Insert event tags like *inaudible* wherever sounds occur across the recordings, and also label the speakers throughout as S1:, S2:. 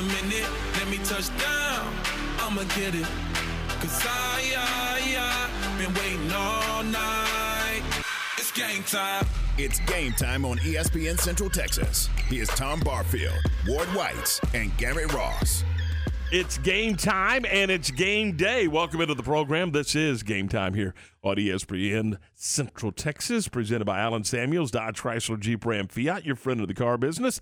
S1: a minute. Let me touch down. I'ma get it. Cause I, I, I been waiting all night. It's game time.
S2: It's game time on ESPN Central Texas. Here's Tom Barfield, Ward Whites, and Gary Ross.
S3: It's game time and it's game day. Welcome into the program. This is game time here on ESPN Central Texas, presented by Allen Samuels, Dodge Chrysler Jeep Ram Fiat, your friend of the car business.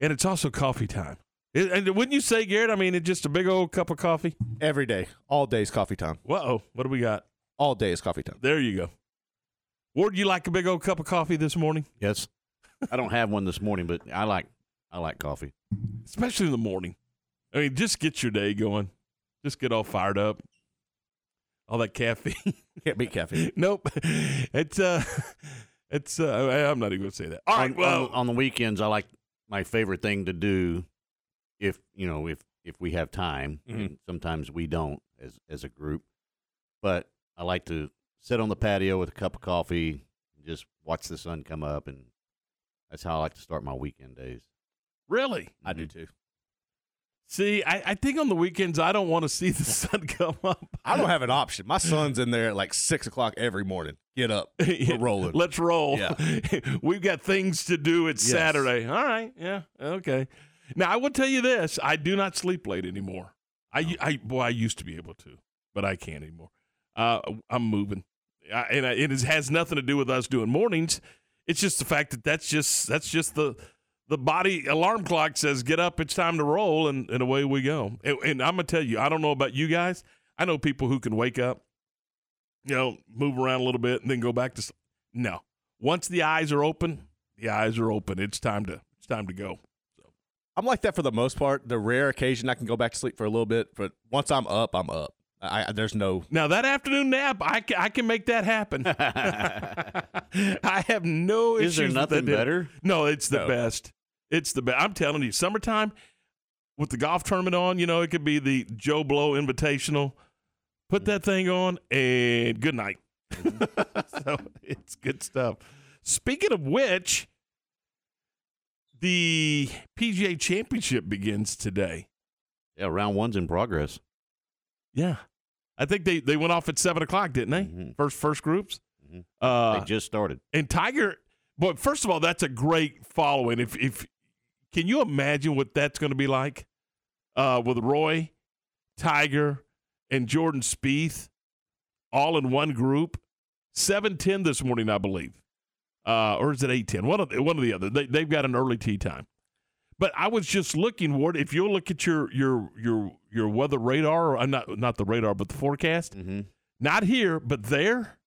S3: And it's also coffee time. It- and wouldn't you say, Garrett? I mean, it's just a big old cup of coffee.
S4: Every day, all day's coffee time.
S3: Whoa, what do we got?
S4: All day is coffee time.
S3: There you go. Ward, you like a big old cup of coffee this morning,
S5: Yes. I don't have one this morning, but I like I like coffee.
S3: especially in the morning. I mean, just get your day going. Just get all fired up. All that caffeine. *laughs*
S4: Can't beat caffeine.
S3: nope. *laughs* It's uh *laughs* it's uh I'm not even gonna say that. All right,
S5: on,
S3: well
S5: on, on the weekends, I like my favorite thing to do, if you know, if if we have time. Mm-hmm. and sometimes we don't as as a group, but I like to sit on the patio with a cup of coffee, and just watch the sun come up, and that's how I like to start my weekend days.
S3: really. Mm-hmm.
S4: I do too.
S3: See, I, I think on the weekends I don't want to see the *laughs* sun come up.
S4: I don't have an option. My son's in there at like six o'clock every morning. Get up. *laughs* We're rolling.
S3: Let's roll.
S4: Yeah. *laughs*
S3: We've got things to do. It's
S4: Yes.
S3: Saturday. All right. Yeah. Okay. Now I will tell you this: I do not sleep late anymore. I, I boy, I used to be able to, but I can't anymore. Uh, I'm moving, I, and I, it has nothing to do with us doing mornings. It's just the fact that that's just that's just the the body alarm clock says get up. It's time to roll, and, and away we go. And, and I'm gonna tell you, I don't know about you guys. I know people who can wake up, you know, move around a little bit, and then go back to sleep. No, once the eyes are open, the eyes are open. It's time to it's time to go.
S4: I'm like that for the most part. The rare occasion I can go back to sleep for a little bit, but once I'm up, I'm up. I, I there's no.
S3: Now that afternoon nap, I can, I can make that happen. *laughs* *laughs* I have no
S5: Is
S3: issues.
S5: there nothing
S3: that.
S5: better?
S3: No, it's the
S4: No.
S3: best. It's the best. I'm telling you, summertime with the golf tournament on, you know, it could be the Joe Blow Invitational. Put that thing on and good night. Mm-hmm. *laughs* so it's good stuff. Speaking of which, the PGA Championship begins today.
S5: Yeah, round one's in progress.
S3: Yeah. I think they, they went off at seven o'clock, didn't they?
S5: Mhm.
S3: First first groups.
S5: Mhm.
S3: Uh,
S5: they just started.
S3: and Tiger, but first of all, that's a great following. If if can you imagine what that's going to be like uh, with Rory, Tiger, and Jordan Spieth all in one group? Seven ten this morning, I believe, uh, or is it eight ten? One of the, one of the other. They, they've got an early tea time. But I was just looking, Ward. If you'll look at your your your your weather radar, or uh, not not the radar, but the forecast,
S5: Mm-hmm.
S3: not here, but there.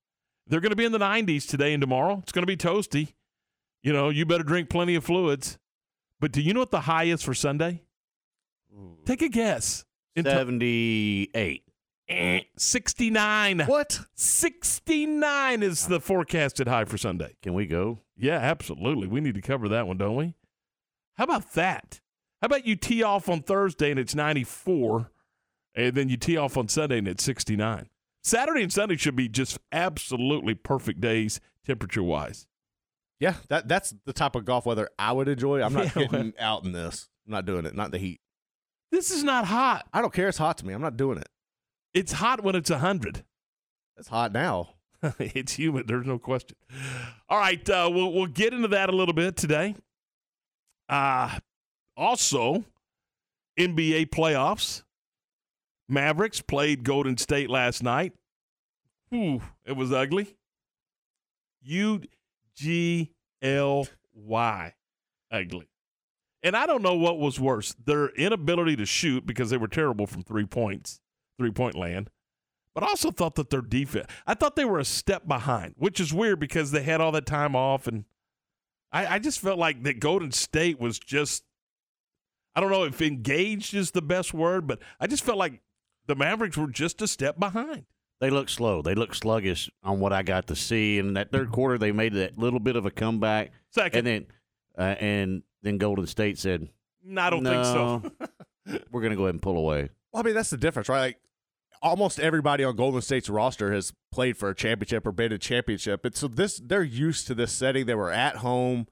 S3: They're going to be in the 90s today and tomorrow. It's going to be toasty. You know, you better drink plenty of fluids. But do you know what the high is for Sunday? Take a guess. In
S5: Seventy-eight.
S3: Eh, Eh, 69.
S4: What?
S3: 69 is the forecasted high for Sunday.
S5: Can we go?
S3: Yeah, absolutely. We need to cover that one, don't we? How about that? How about you tee off on Thursday and it's 94, and then you tee off on Sunday and it's 69? Saturday and Sunday should be just absolutely perfect days, temperature wise.
S4: Yeah, that that's the type of golf weather I would enjoy. I'm not *laughs*
S3: Yeah,
S4: getting out in this. I'm not doing it. Not the heat.
S3: This is not hot.
S4: I don't care. It's hot to me. I'm not doing it.
S3: It's hot when it's 100.
S4: It's hot now. *laughs*
S3: it's humid. There's no question. All right, uh, we'll we'll get into that a little bit today. Uh also NBA playoffs. Mavericks played Golden State last night. Whew, it was ugly. U G L Y, ugly. And I don't know what was worse: their inability to shoot because they were terrible from three points, three point land but I also thought that their defense, I thought they were a step behind, which is weird because they had all that time off. And I, I just felt like that Golden State was just, I don't know if engaged is the best word, but I just felt like the Mavericks were just a step behind.
S5: They look slow. They look sluggish on what I got to see. And that third quarter, they made that little bit of a comeback,
S3: Second,
S5: and then uh, and then Golden State said,
S3: I don't think so. *laughs*
S5: "We're going to go ahead and pull away."
S4: Well, I mean, that's the difference, right? Like, almost everybody on Golden State's roster has played for a championship or been a championship. And so this they're used to this setting. They were at home.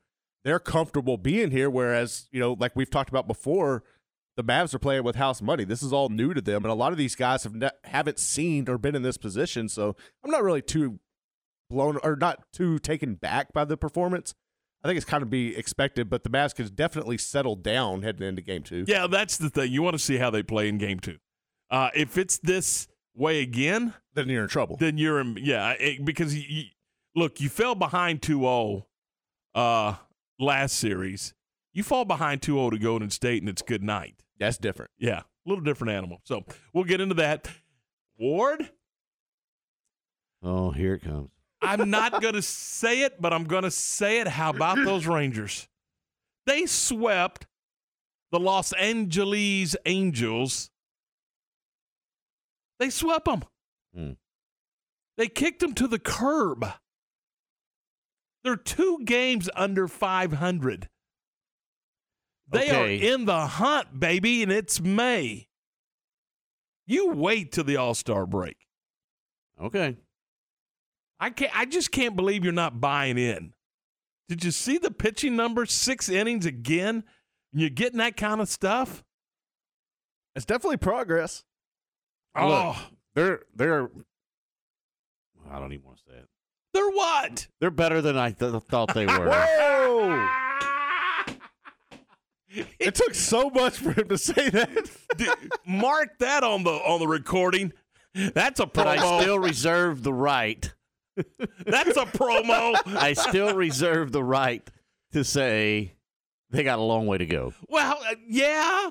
S4: They're comfortable being here. Whereas, you know, like we've talked about before, the Mavs are playing with house money. This is all new to them, and a lot of these guys have ne- haven't seen or been in this position. So I'm not really too blown or not too taken back by the performance. I think it's kind of be expected, but the Mavs could definitely settle down heading into game two.
S3: Yeah, that's the thing. You want to see how they play in game two. Uh, if it's this way again,
S4: Then you're in trouble.
S3: then you're in, yeah, it, because you, you- look, you fell behind 2-0 uh, last series. You fall behind 2-0 to Golden State, and it's good night.
S4: That's different.
S3: Yeah, a little different animal. So we'll get into that. Ward,
S5: Oh, here it comes.
S3: I'm not *laughs* going to say it, but I'm going to say it. How about those Rangers? They swept the Los Angeles Angels. They swept them.
S5: Hmm.
S3: They kicked them to the curb. They're two games under 500. They
S5: Okay.
S3: are in the hunt, baby, and it's May. You wait till the All Star break.
S5: Okay.
S3: I can't. I just can't believe you're not buying in. Did you see the pitching number? Six innings again. And you're getting that kind of stuff.
S4: It's definitely progress.
S3: Oh,
S5: They're they're. I don't even want to say it.
S3: they're what?
S5: They're better than I th- thought they *laughs* were.
S4: Whoa! it took so much for him to say that. *laughs*
S3: Mark that on the on the recording. That's a
S5: but I still reserve the right.
S3: That's a promo.
S5: I still reserve the right to say they got a long way to go.
S3: well, uh, yeah,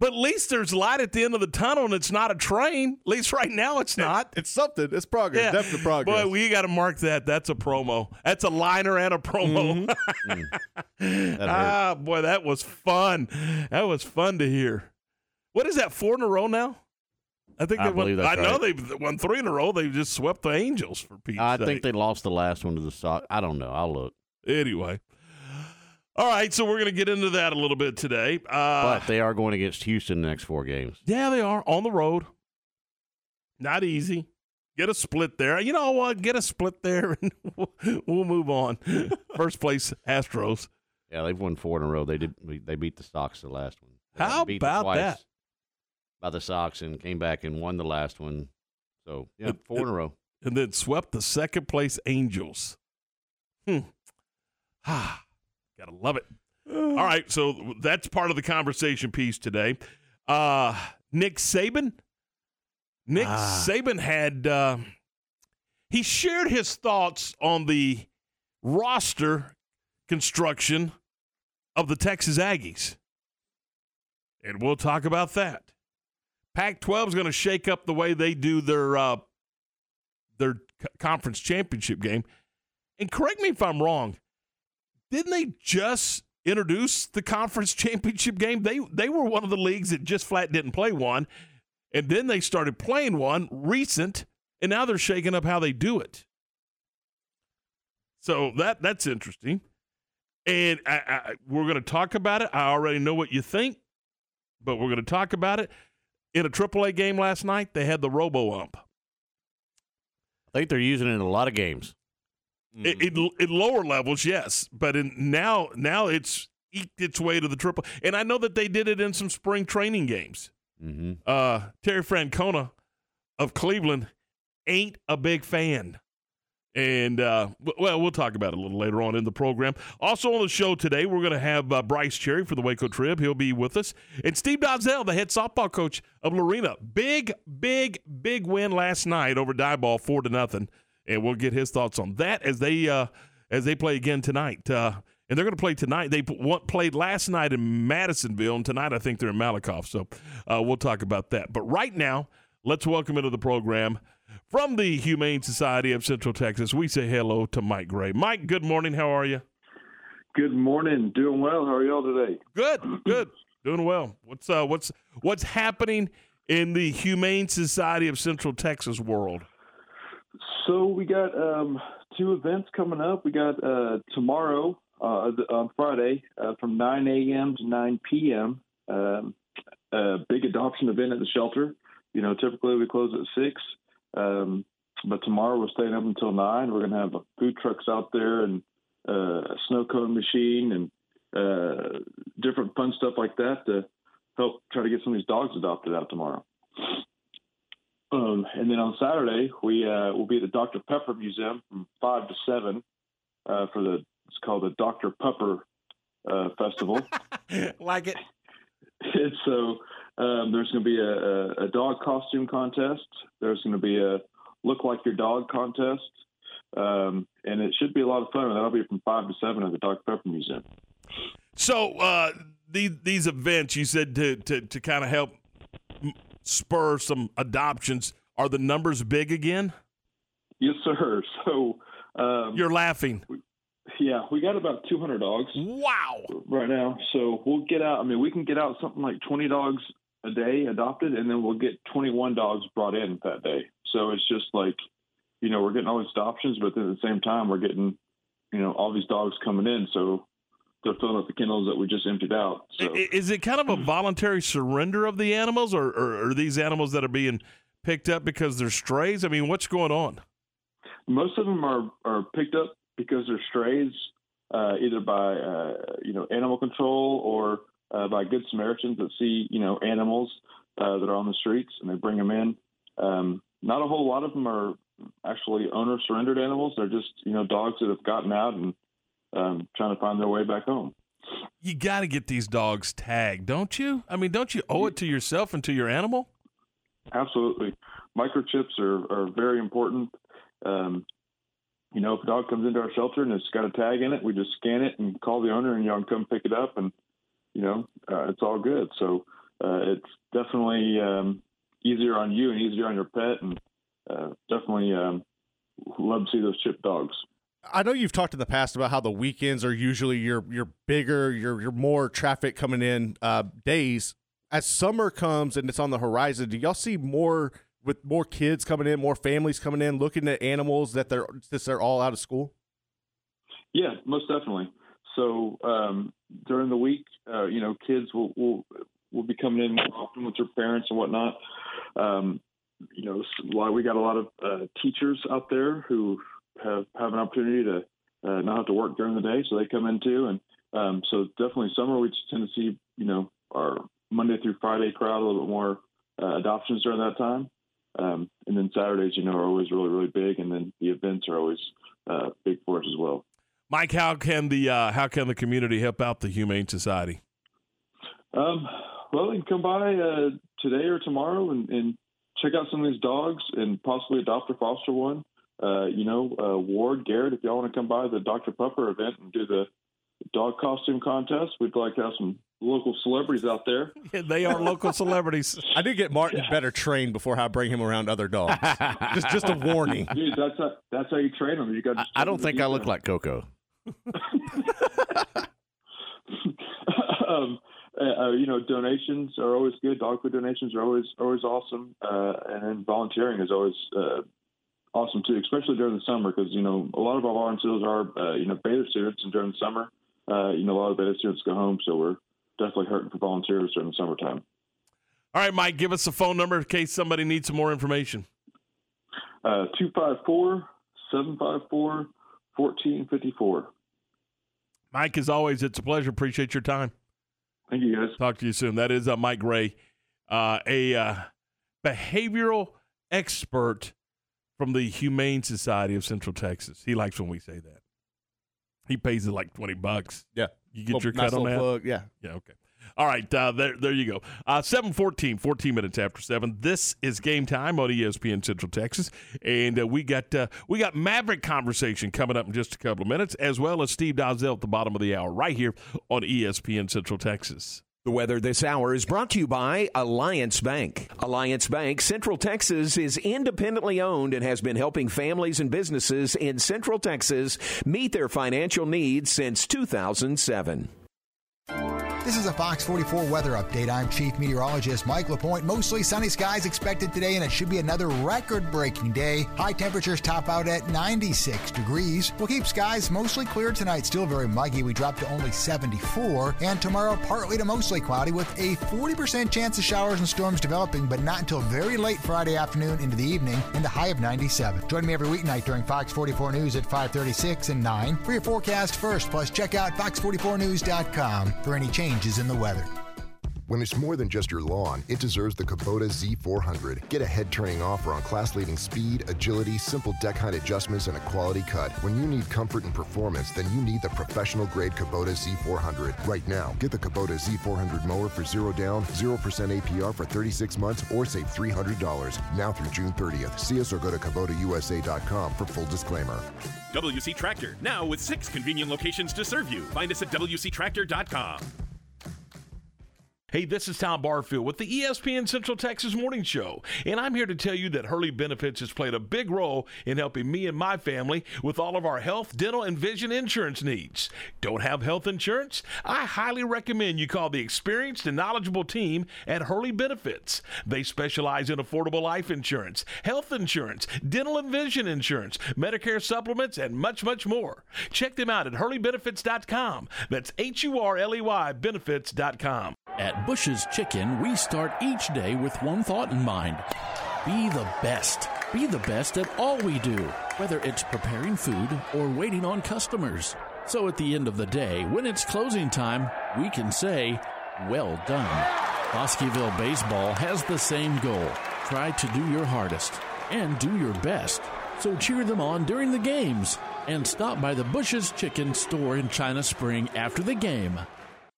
S3: but at least there's light at the end of the tunnel, and it's not a train. At least right now, it's not.
S4: It's something. It's progress.
S3: Yeah.
S4: Definite progress.
S3: Boy, we got to mark that. That's a promo. That's a liner and a promo. *laughs*
S5: That hurt.
S3: ah, boy, that was fun. That was fun to hear. What is that? Four in a row now. I think
S5: I
S3: they won.
S5: believe that's
S3: I know they've won three in a row. They just swept the Angels for Pete's
S5: I
S3: sake.
S5: think they lost the last one to the Sox. I don't know. I'll look.
S3: Anyway. All right, so we're going to get into that a little bit today. Uh,
S5: But they are going against Houston the next four games.
S3: yeah, they are on the road. Not easy. Get a split there. You know what? Get a split there, and *laughs* we'll, move on. *laughs* First place Astros.
S5: Yeah, they've won four in a row. They did. They beat the Sox the last one. They
S3: How about that?
S5: By the Sox and came back and won the last one. So yeah,
S3: It-
S5: four in a row.
S3: and then swept the second place Angels. Hmm. *sighs* Ah, gotta love it. All right, so that's part of the conversation piece today. Uh, Nick Saban. Nick
S5: Ah.
S3: Saban had uh, he shared his thoughts on the roster construction of the Texas Aggies, and we'll talk about that. Pac-12 is going to shake up the way they do their uh, their conference championship game. And correct me if I'm wrong. Didn't they just introduce the conference *laughs* championship game? They they were one of the leagues that just flat didn't play one, and then they started playing one recent, and now they're shaking up how they do it. So that that's interesting, and I, I, we're going to talk about it. I already know what you think, but we're going to talk about it. In a AAA game last night, they had the robo ump.
S5: I think they're using it in a lot of games.
S3: It, it, at lower levels, yes, but in now now it's eked its way to the triple. And I know that they did it in some spring training games.
S5: Mm-hmm.
S3: Uh, Terry Francona of Cleveland ain't a big fan. And uh, well, we'll talk about it a little later on in the program. Also on the show today, we're going to have uh, Bryce Cherry for the Waco Trib. He'll be with us, and Steve Dodzel, the head softball coach of Lorena. Big, big, big win last night over Diboll, four to nothing. And we'll get his thoughts on that as they uh, as they play again tonight. Uh, and they're going to play tonight. They p- played last night in Madisonville, and tonight I think they're in Malakoff. So uh, we'll talk about that. But right now, let's welcome into the program from the Humane Society of Central Texas. We say hello to Mike Gray. Mike, good morning. How are you?
S6: Good morning. Doing well. How are y'all today?
S3: Good, good, doing well. What's uh, what's what's happening in the Humane Society of Central Texas world?
S6: So we got um, two events coming up. We got uh, tomorrow uh, on Friday uh, from 9 a.m. to 9 p.m. Um, a big adoption event at the shelter. You know, typically we close at six, um, but tomorrow we're staying up until nine. We're going to have food trucks out there and uh, a snow cone machine and uh, different fun stuff like that to help try to get some of these dogs adopted out tomorrow. Um, and then on Saturday, we uh, will be at the Dr. Pepper Museum from five to seven uh, for the it's called the Dr. Pepper uh, Festival. *laughs*
S3: like it. *laughs*
S6: And so um, there's going to be a, a, a dog costume contest. There's going to be a look like your dog contest, um, and it should be a lot of fun. And that'll be from five to seven at the Dr. Pepper Museum.
S3: So uh, these these events you said to to, to kind of help spur some adoptions. Are the numbers big again?
S6: Yes, sir. *laughs* So um,
S3: you're laughing.
S6: Yeah, we got about 200 dogs.
S3: Wow.
S6: Right now, so we'll get out. I mean, we can get out something like 20 dogs a day adopted, and then we'll get 21 dogs brought in that day. So it's just like, you know, we're getting all these adoptions, but then at the same time, we're getting, you know, all these dogs coming in. So they're filling up the kennels that we just emptied out. So.
S3: Is it kind of a voluntary surrender of the animals, or, or are these animals that are being picked up because they're strays? I mean, what's going on?
S6: Most of them are, are picked up because they're strays, uh, either by uh, you know animal control or uh, by good Samaritans that see you know animals uh, that are on the streets and they bring them in. Um, not a whole lot of them are actually owner surrendered animals. They're just you know dogs that have gotten out and um, trying to find their way back home.
S3: You got to get these dogs tagged, don't you? I mean, don't you owe it to yourself and to your animal?
S6: Absolutely. Microchips are, are very important. Um, you know, if a dog comes into our shelter and it's got a tag in it, we just scan it and call the owner and y'all can come pick it up and, you know, uh, it's all good. So uh, it's definitely um, easier on you and easier on your pet and uh, definitely um, love to see those chip dogs.
S4: I know you've talked in the past about how the weekends are usually your your bigger, your your more traffic coming in uh, days. As summer comes and it's on the horizon, do y'all see more with more kids coming in, more families coming in, looking at animals that they're since they're all out of school?
S6: Yeah, most definitely. So um, during the week, uh, you know, kids will, will will be coming in more often with their parents and whatnot. Um, you know, we got a lot of uh, teachers out there who have have an opportunity to uh, not have to work during the day, so they come in too. And um, so definitely summer we tend to see you know our Monday through Friday crowd a little bit more uh, adoptions during that time. Um, and then Saturdays, you know, are always really really big, and then the events are always uh, big for us as well.
S3: Mike, how can the uh, how can the community help out the Humane Society?
S6: Um, well, they can come by uh, today or tomorrow and, and check out some of these dogs and possibly adopt or foster one uh, you know, uh, Ward, Garrett, if y'all want to come by the Dr. Pepper event and do the dog costume contest, we'd like to have some local celebrities out there. *laughs*
S3: Yeah, they are local celebrities.
S4: I did get Martin yeah. better trained before I bring him around other dogs. *laughs* just, just a warning.
S6: Dude, that's how, that's how you train them. You got.
S5: I, I don't think I look *laughs* like Coco.
S6: um, uh, you know, donations are always good. Dog food donations are always always awesome, uh, and then volunteering is always uh, awesome too, especially during the summer because you know a lot of our volunteers are uh, you know beta students, and during the summer, uh, you know a lot of beta students go home, so we're definitely hurting for volunteers during the summertime.
S3: All right, Mike, give us a phone number in case somebody needs some more information.
S6: Uh, 254 754 1454.
S3: Mike, as always, it's a pleasure. Appreciate your time.
S6: Thank you, guys.
S3: Talk to you soon. That is uh, Mike Gray, uh, a uh, behavioral expert from the Humane Society of Central Texas. He likes when we say that. He pays it like 20 bucks.
S4: Yeah.
S3: You get your nice cut on that?
S4: Plug. Yeah.
S3: Yeah, okay. All right, uh, there, there you go. Uh, 714, 14 minutes after 7. This is game time on ESPN Central Texas. And uh, we got uh, we got Maverick conversation coming up in just a couple of minutes, as well as Steve Dozell at the bottom of the hour, right here on ESPN Central Texas.
S7: The weather this hour is brought to you by Alliance Bank. Alliance Bank, Central Texas, is independently owned and has been helping families and businesses in Central Texas meet their financial needs since 2007.
S8: This is a Fox 44 weather update. I'm Chief Meteorologist Mike LaPointe. Mostly sunny skies expected today, and it should be another record breaking day. High temperatures top out at 96 degrees. We'll keep skies mostly clear tonight, still very muggy. We drop to only 74. And tomorrow, partly to mostly cloudy with a 40% chance of showers and storms developing, but not until very late Friday afternoon into the evening, and a high of 97. Join me every weeknight during Fox 44 News at 536 and 9 for your forecast first. Plus, check out fox44news.com for any changes in the weather.
S9: When it's more than just your lawn, it deserves the Kubota Z400. Get a head turning offer on class leading speed, agility, simple deck height adjustments, and a quality cut. When you need comfort and performance, then you need the professional grade Kubota Z400. Right now, get the Kubota Z400 mower for zero down, 0% APR for 36 months, or save $300. Now through June 30th. See us or go to KubotaUSA.com for full disclaimer.
S10: WC Tractor, now with six convenient locations to serve you. Find us at WCTractor.com.
S3: Hey, this is Tom Barfield with the ESPN Central Texas Morning Show, and I'm here to tell you that Hurley Benefits has played a big role in helping me and my family with all of our health, dental, and vision insurance needs. Don't have health insurance? I highly recommend you call the experienced and knowledgeable team at Hurley Benefits. They specialize in affordable life insurance, health insurance, dental and vision insurance, Medicare supplements, and much, much more. Check them out at hurleybenefits.com. That's H U R L E Y benefits.com.
S11: At Bush's Chicken, we start each day with one thought in mind be the best. Be the best at all we do, whether it's preparing food or waiting on customers. So at the end of the day, when it's closing time, we can say, well done. Bosqueville Baseball has the same goal. Try to do your hardest and do your best. So cheer them on during the games and stop by the Bush's Chicken store in China Spring after the game.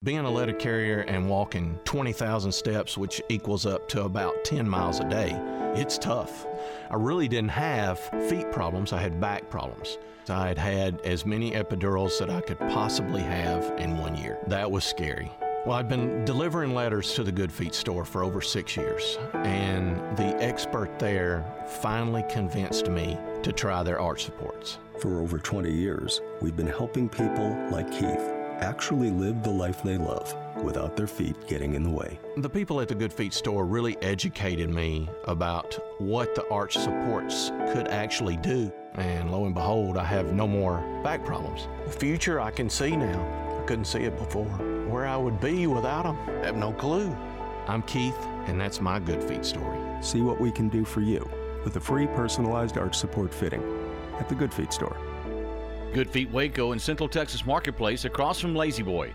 S12: Being a letter carrier and walking 20,000 steps, which equals up to about 10 miles a day, it's tough. I really didn't have feet problems, I had back problems. I had had as many epidurals that I could possibly have in one year. That was scary. Well, I've been delivering letters to the Good Feet store for over six years, and the expert there finally convinced me to try their arch supports.
S13: For over 20 years, we've been helping people like Keith actually live the life they love without their feet getting in the way.
S12: The people at the Good Feet store really educated me about what the arch supports could actually do. And lo and behold, I have no more back problems. The future I can see now. I couldn't see it before. Where I would be without them, I have no clue. I'm Keith, and that's my Good Feet story.
S13: See what we can do for you with a free personalized arch support fitting at the Good Feet store.
S14: Good Feet Waco in Central Texas Marketplace across from La-Z-Boy.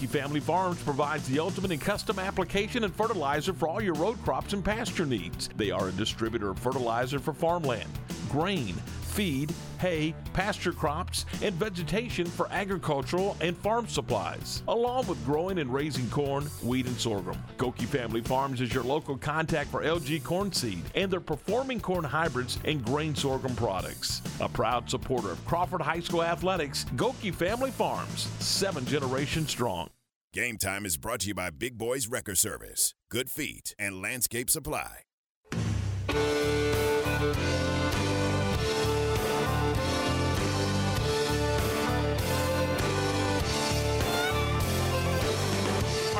S3: Goki Family Farms provides the ultimate in custom application and fertilizer for all your row crops and pasture needs. They are a distributor of fertilizer for farmland, grain, feed, hay, pasture crops, and vegetation for agricultural and farm supplies, along with growing and raising corn, wheat, and sorghum. Goki Family Farms is your local contact for LG corn seed and their performing corn hybrids and grain sorghum products. A proud supporter of Crawford High School athletics, Goki Family Farms, seven generations strong.
S2: Game time is brought to you by Big Boys Wrecker Service, Good Feet, and Landscape Supply.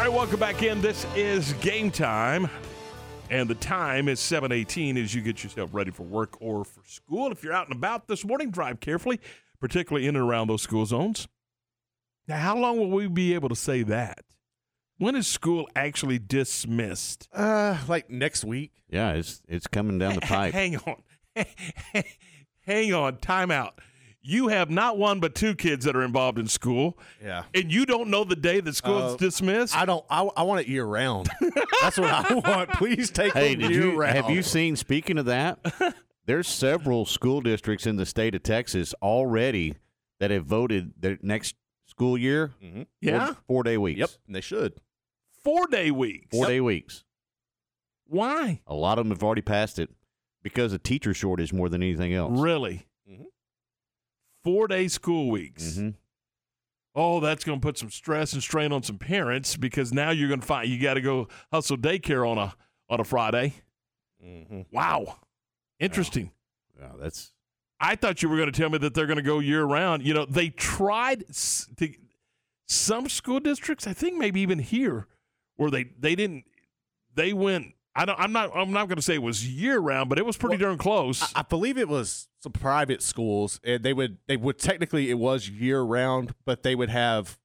S3: All right, welcome back in. This is game time. And the time is 718 as you get yourself ready for work or for school. If you're out and about this morning, drive carefully, particularly in and around those school zones. Now, how long will we be able to say that? When is school actually dismissed?
S4: Uh, like next week.
S5: Yeah, it's it's coming down the *laughs* pipe.
S3: Hang on. *laughs* Hang on. Time out. You have not one but two kids that are involved in school.
S4: Yeah.
S3: And you don't know the day that school is
S4: Uh,
S3: dismissed?
S4: I don't. I, I want it year round. That's what I *laughs* want. Please take
S5: Hey,
S4: them year
S5: you
S4: round.
S5: have you seen? Speaking of that, *laughs* there's several school districts in the state of Texas already that have voted their next school year.
S4: Mhm.
S3: Yeah?
S5: four day weeks.
S4: Yep, and they should.
S3: Four day weeks.
S5: four day weeks.
S3: Why?
S5: A lot of them have already passed it because of teacher shortage more than anything else.
S3: Really? Four day school weeks.
S5: Mhm.
S3: Oh, that's going to put some stress and strain on some parents because now you're going to find you got to go hustle daycare on a on a Friday.
S4: Mm-hmm.
S3: Wow, interesting.
S5: Yeah, that's
S3: I thought you were going to tell me that they're going to go year round. You know, they tried to, some school districts. I think maybe even here where they they didn't they went. I don't. I'm not. I'm not going to say it was year round, but it was pretty darn close.
S4: I, I believe it was some private schools, and they would they would technically it was year round, but they would have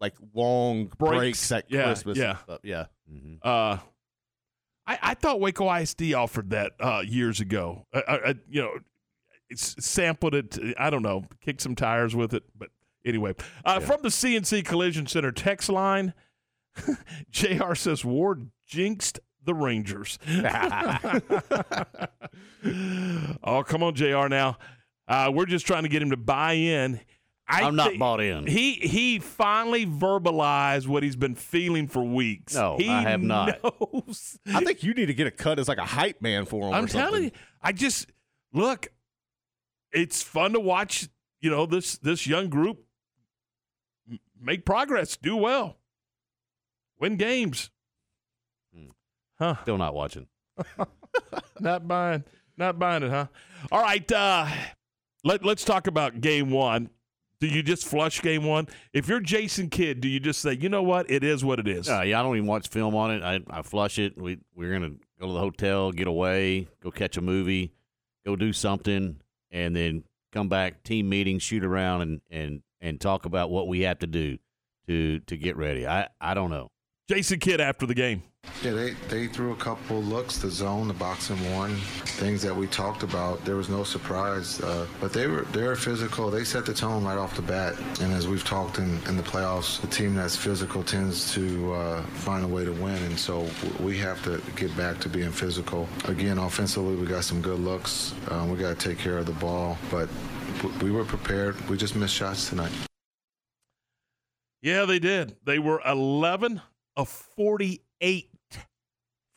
S4: like long breaks,
S3: Breaks.
S4: at
S3: Yeah,
S4: Christmas.
S3: yeah.
S4: yeah.
S3: Uh, I, I thought Waco ISD offered that uh, years ago. I, I, I- you know, it's sampled it. I don't know, kicked some tires with it. But anyway, uh, from the CNC Collision Center text line, *laughs* Jr. says Ward jinxed the Rangers. *laughs* *laughs* oh, come on, Jr. Now, uh, we're just trying to get him to buy in. I
S5: I'm not
S3: thi-
S5: bought in.
S3: He he finally verbalized what he's been feeling for weeks.
S5: No,
S3: he
S5: I have not.
S3: knows.
S4: I think you need to get a cut as like a hype man for him.
S3: I'm
S4: or something.
S3: telling you, I just look. It's fun to watch. You know this this young group make progress, do well, win games. Huh?
S5: Still not watching. *laughs*
S3: not buying, not buying it, huh? All right. Uh, let Let's talk about game one. Do you just flush game one? If you're Jason Kidd, do you just say, you know what, it is what it is?
S5: Uh, yeah, I don't even watch film on it. I, I flush it. We we're gonna go to the hotel, get away, go catch a movie, go do something, and then come back, team meeting, shoot around, and and and talk about what we have to do to to get ready. I I don't know.
S3: Jason Kidd after the game.
S15: Yeah, they, they threw a couple looks, the zone, the box and one, things that we talked about. There was no surprise, uh, but they were they're physical. They set the tone right off the bat. And as we've talked in, in the playoffs, a team that's physical tends to uh, find a way to win. And so we have to get back to being physical. Again, offensively, we got some good looks. Um, we got to take care of the ball, but we were prepared. We just missed shots tonight.
S3: Yeah, they did. They were 11 of 48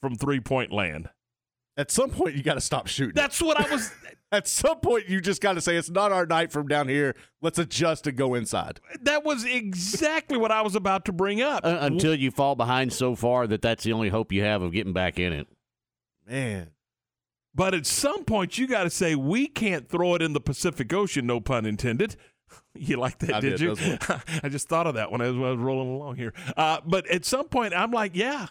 S3: from three point land.
S4: At some point, you got to stop shooting.
S3: That's what I was. *laughs*
S4: At some point, you just got to say it's not our night from down here. Let's adjust and go inside.
S3: That was exactly what I was about to bring up.
S5: Uh, until you fall behind so far that that's the only hope you have of getting back in it.
S4: Man.
S3: But at some point, you got to say, we can't throw it in the Pacific Ocean, no pun intended. *laughs* You like that,
S4: I
S3: did,
S4: did,
S3: you? *laughs* I just thought of that when I was, when I was rolling along here. Uh, but at some point, I'm like, yeah,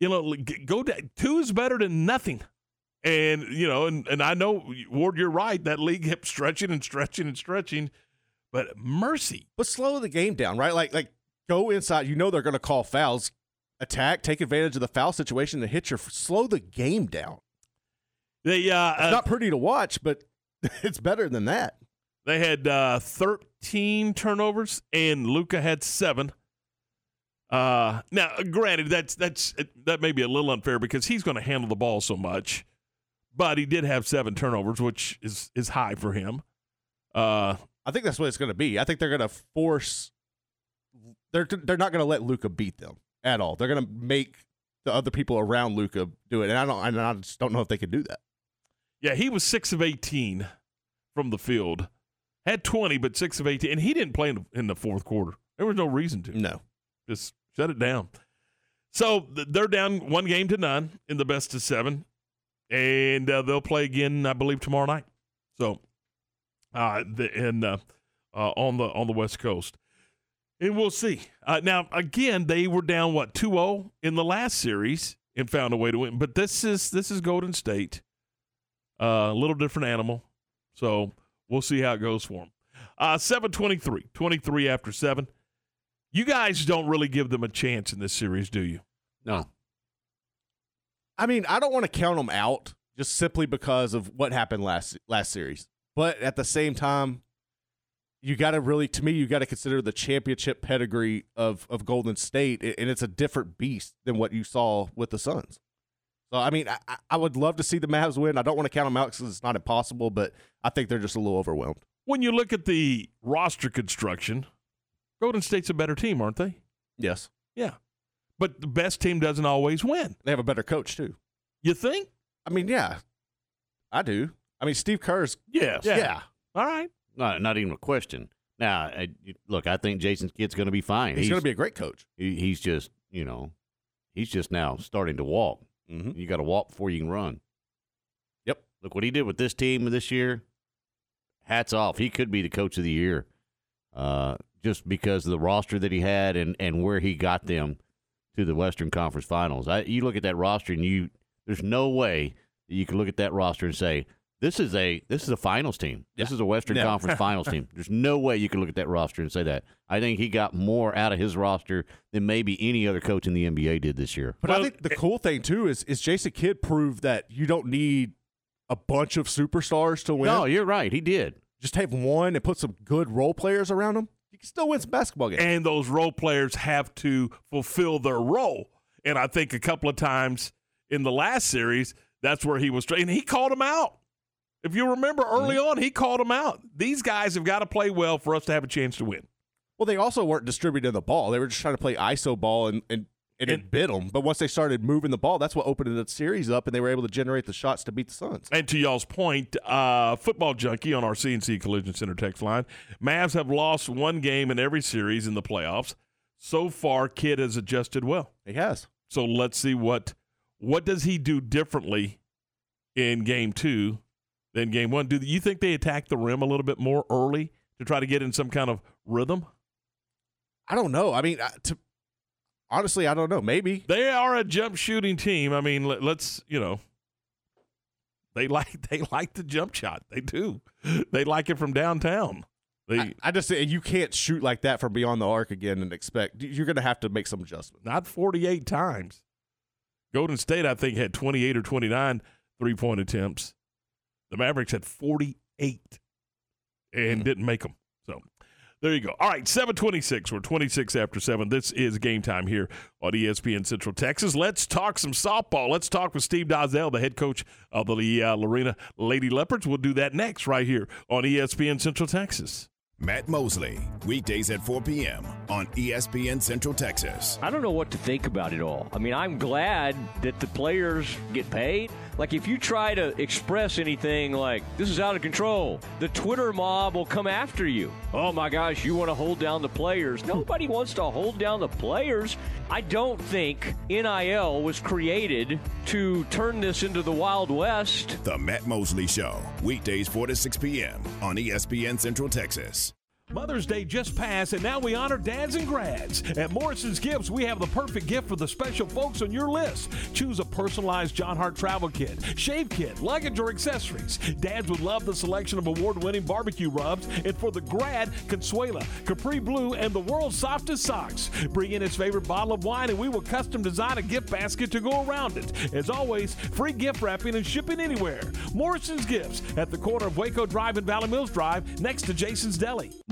S3: you know, go down. Two is better than nothing. And, you know, and, and I know, Ward, you're right. That league kept stretching and stretching and stretching. But mercy.
S4: But slow the game down, right? Like, like go inside. You know they're going to call fouls. Attack, take advantage of the foul situation and hit your. Slow the game down.
S3: They uh,
S4: It's not pretty to watch, but *laughs* it's better than that.
S3: They had uh, 13 turnovers, and Luka had seven. Uh, now, granted, that's that's that may be a little unfair because he's going to handle the ball so much, but he did have seven turnovers, which is is high for him. Uh,
S4: I think that's what it's going to be. I think they're going to force. They're they're not going to let Luka beat them at all. They're going to make the other people around Luka do it, and I don't. And I just don't know if they can do that.
S3: yeah, he was six of 18 from the field, had 20, but six of 18, and he didn't play in the, in the fourth quarter. There was no reason to.
S4: No,
S3: just shut it down. So they're down one game to none in the best of seven, and uh, they'll play again, I believe, tomorrow night. So, uh, the, and uh, uh, on the on the West Coast, and we'll see. Uh, now, again, they were down what 2-0 in the last series and found a way to win. But this is this is Golden State, uh, a little different animal. So we'll see how it goes for them. Uh, 723, 23 after 7. You guys don't really give them a chance in this series, do you?
S5: No.
S4: I mean, I don't want to count them out just simply because of what happened last last series. But at the same time, you got to really, to me, you got to consider the championship pedigree of of Golden State, and it's a different beast than what you saw with the Suns. So, I mean, I, I- I would love to see the Mavs win. I don't want to count them out because it's not impossible, but I think they're just a little overwhelmed.
S3: When you look at the roster construction, Golden State's a better team, aren't they?
S4: Yes,
S3: Yeah. But the best team doesn't always win.
S4: they have a better coach too.
S3: You think?
S4: I mean, yeah, I do. I mean, Steve Kerr's
S5: Yes.
S4: yeah.
S3: All right.
S5: Not not even a question. Now, I, look, I think Jason Kidd's going to be fine.
S4: He's, going to be a great coach.
S5: He, he's just, you know, he's just now starting to walk.
S4: Mm-hmm.
S5: You got to walk before you can run.
S4: Yep.
S5: Look what he did with this team this year. Hats off. He could be the coach of the year, uh, just because of the roster that he had and and where he got them to the Western Conference Finals. I, you look at that roster, and you there's no way that you can look at that roster and say this is a this is a finals team. This is a Western
S4: Yeah.
S5: Conference *laughs* Finals team. There's no way you can look at that roster and say that. I think he got more out of his roster than maybe any other coach in the NBA did this year.
S4: But I think the cool thing too is is Jason Kidd proved that you don't need a bunch of superstars to win.
S5: No, you're right. He did.
S4: Just have one and put some good role players around him. You can still win some basketball games.
S3: and those role players have to fulfill their role. And I think a couple of times in the last series, that's where he was. And he called him out. If you remember mm-hmm. early on, he called him out. These guys have got to play well for us to have a chance to win.
S4: Well, they also weren't distributing the ball. They were just trying to play ISO ball and and, and it bit them. But once they started moving the ball, that's what opened the series up, and they were able to generate the shots to beat the Suns.
S3: And to y'all's point, uh, football junkie on our CNC Collision Center text line, Mavs have lost one game in every series in the playoffs. So far, Kidd has adjusted well.
S4: He has.
S3: So let's see what what does he do differently in game two than game one. Do you think they attack the rim a little bit more early to try to get in some kind of rhythm?
S4: I don't know. I mean, to, honestly, I don't know. Maybe
S3: They are a jump shooting team. I mean, let, let's you know. They *laughs* like they like the jump shot. They do. They like it from downtown. They
S4: I, I just say you can't shoot like that from beyond the arc again and expect you're going to have to make some adjustments.
S3: not 48 times. Golden State, I think, had 28 or 29 three point attempts. The Mavericks had 48 and hmm. didn't make them. So there you go. All right, 726. We're 26 after 7. This is game time here on ESPN Central Texas. Let's talk some softball. Let's talk with Steve Dozell, the head coach of the uh, Lorena Lady Leopards. We'll do that next right here on ESPN Central Texas.
S2: Matt Mosley, weekdays at 4 p.m. on ESPN Central Texas.
S16: I don't know what to think about it all. I mean, I'm glad that the players get paid. Like, if you try to express anything like, this is out of control, the Twitter mob will come after you. Oh my gosh, you want to hold down the players. Hmm. Nobody wants to hold down the players. I don't think NIL was created to turn this into the Wild West.
S2: The Matt Mosley Show, weekdays 4 to 6 p.m. on ESPN Central Texas.
S3: Mother's Day just passed, and now we honor dads and grads. At Morrison's Gifts, we have the perfect gift for the special folks on your list. Choose a personalized Jon Hart travel kit, shave kit, luggage, or accessories. Dads would love the selection of award winning barbecue rubs, and for the grad, Consuela, Capri Blue, and the world's softest socks. Bring in his favorite bottle of wine, and we will custom design a gift basket to go around it. As always, free gift wrapping and shipping anywhere. Morrison's Gifts at the corner of Waco Drive and Valley Mills Drive, next to Jason's Deli.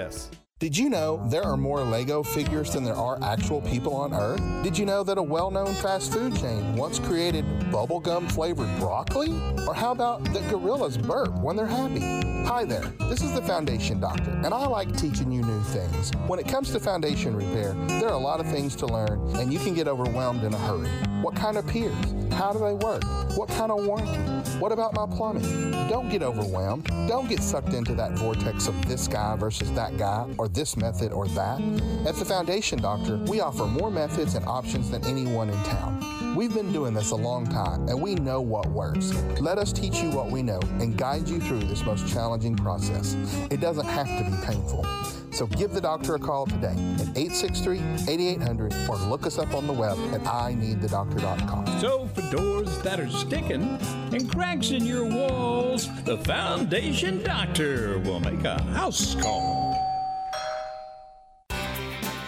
S17: U.S.
S18: Did you know there are more Lego figures than there are actual people on Earth? Did you know that a well known fast food chain once created bubblegum flavored broccoli? Or how about that gorillas burp when they're happy? Hi there, this is the Foundation Doctor, and I like teaching you new things. When it comes to foundation repair, there are a lot of things to learn, and you can get overwhelmed in a hurry. What kind of piers? How do they work? What kind of warranty? What about my plumbing? Don't get overwhelmed. Don't get sucked into that vortex of this guy versus that guy, or this method or that. At the Foundation Doctor, we offer more methods and options than anyone in town. We've been doing this a long time, and we know what works. Let us teach you what we know and guide you through this most challenging process. It doesn't have to be painful. So give the doctor a call today at 863-8800 or look us up on the web at ineedthedoctor.com.
S19: So, for doors that are sticking and cracks in your walls, the Foundation Doctor will make a house call.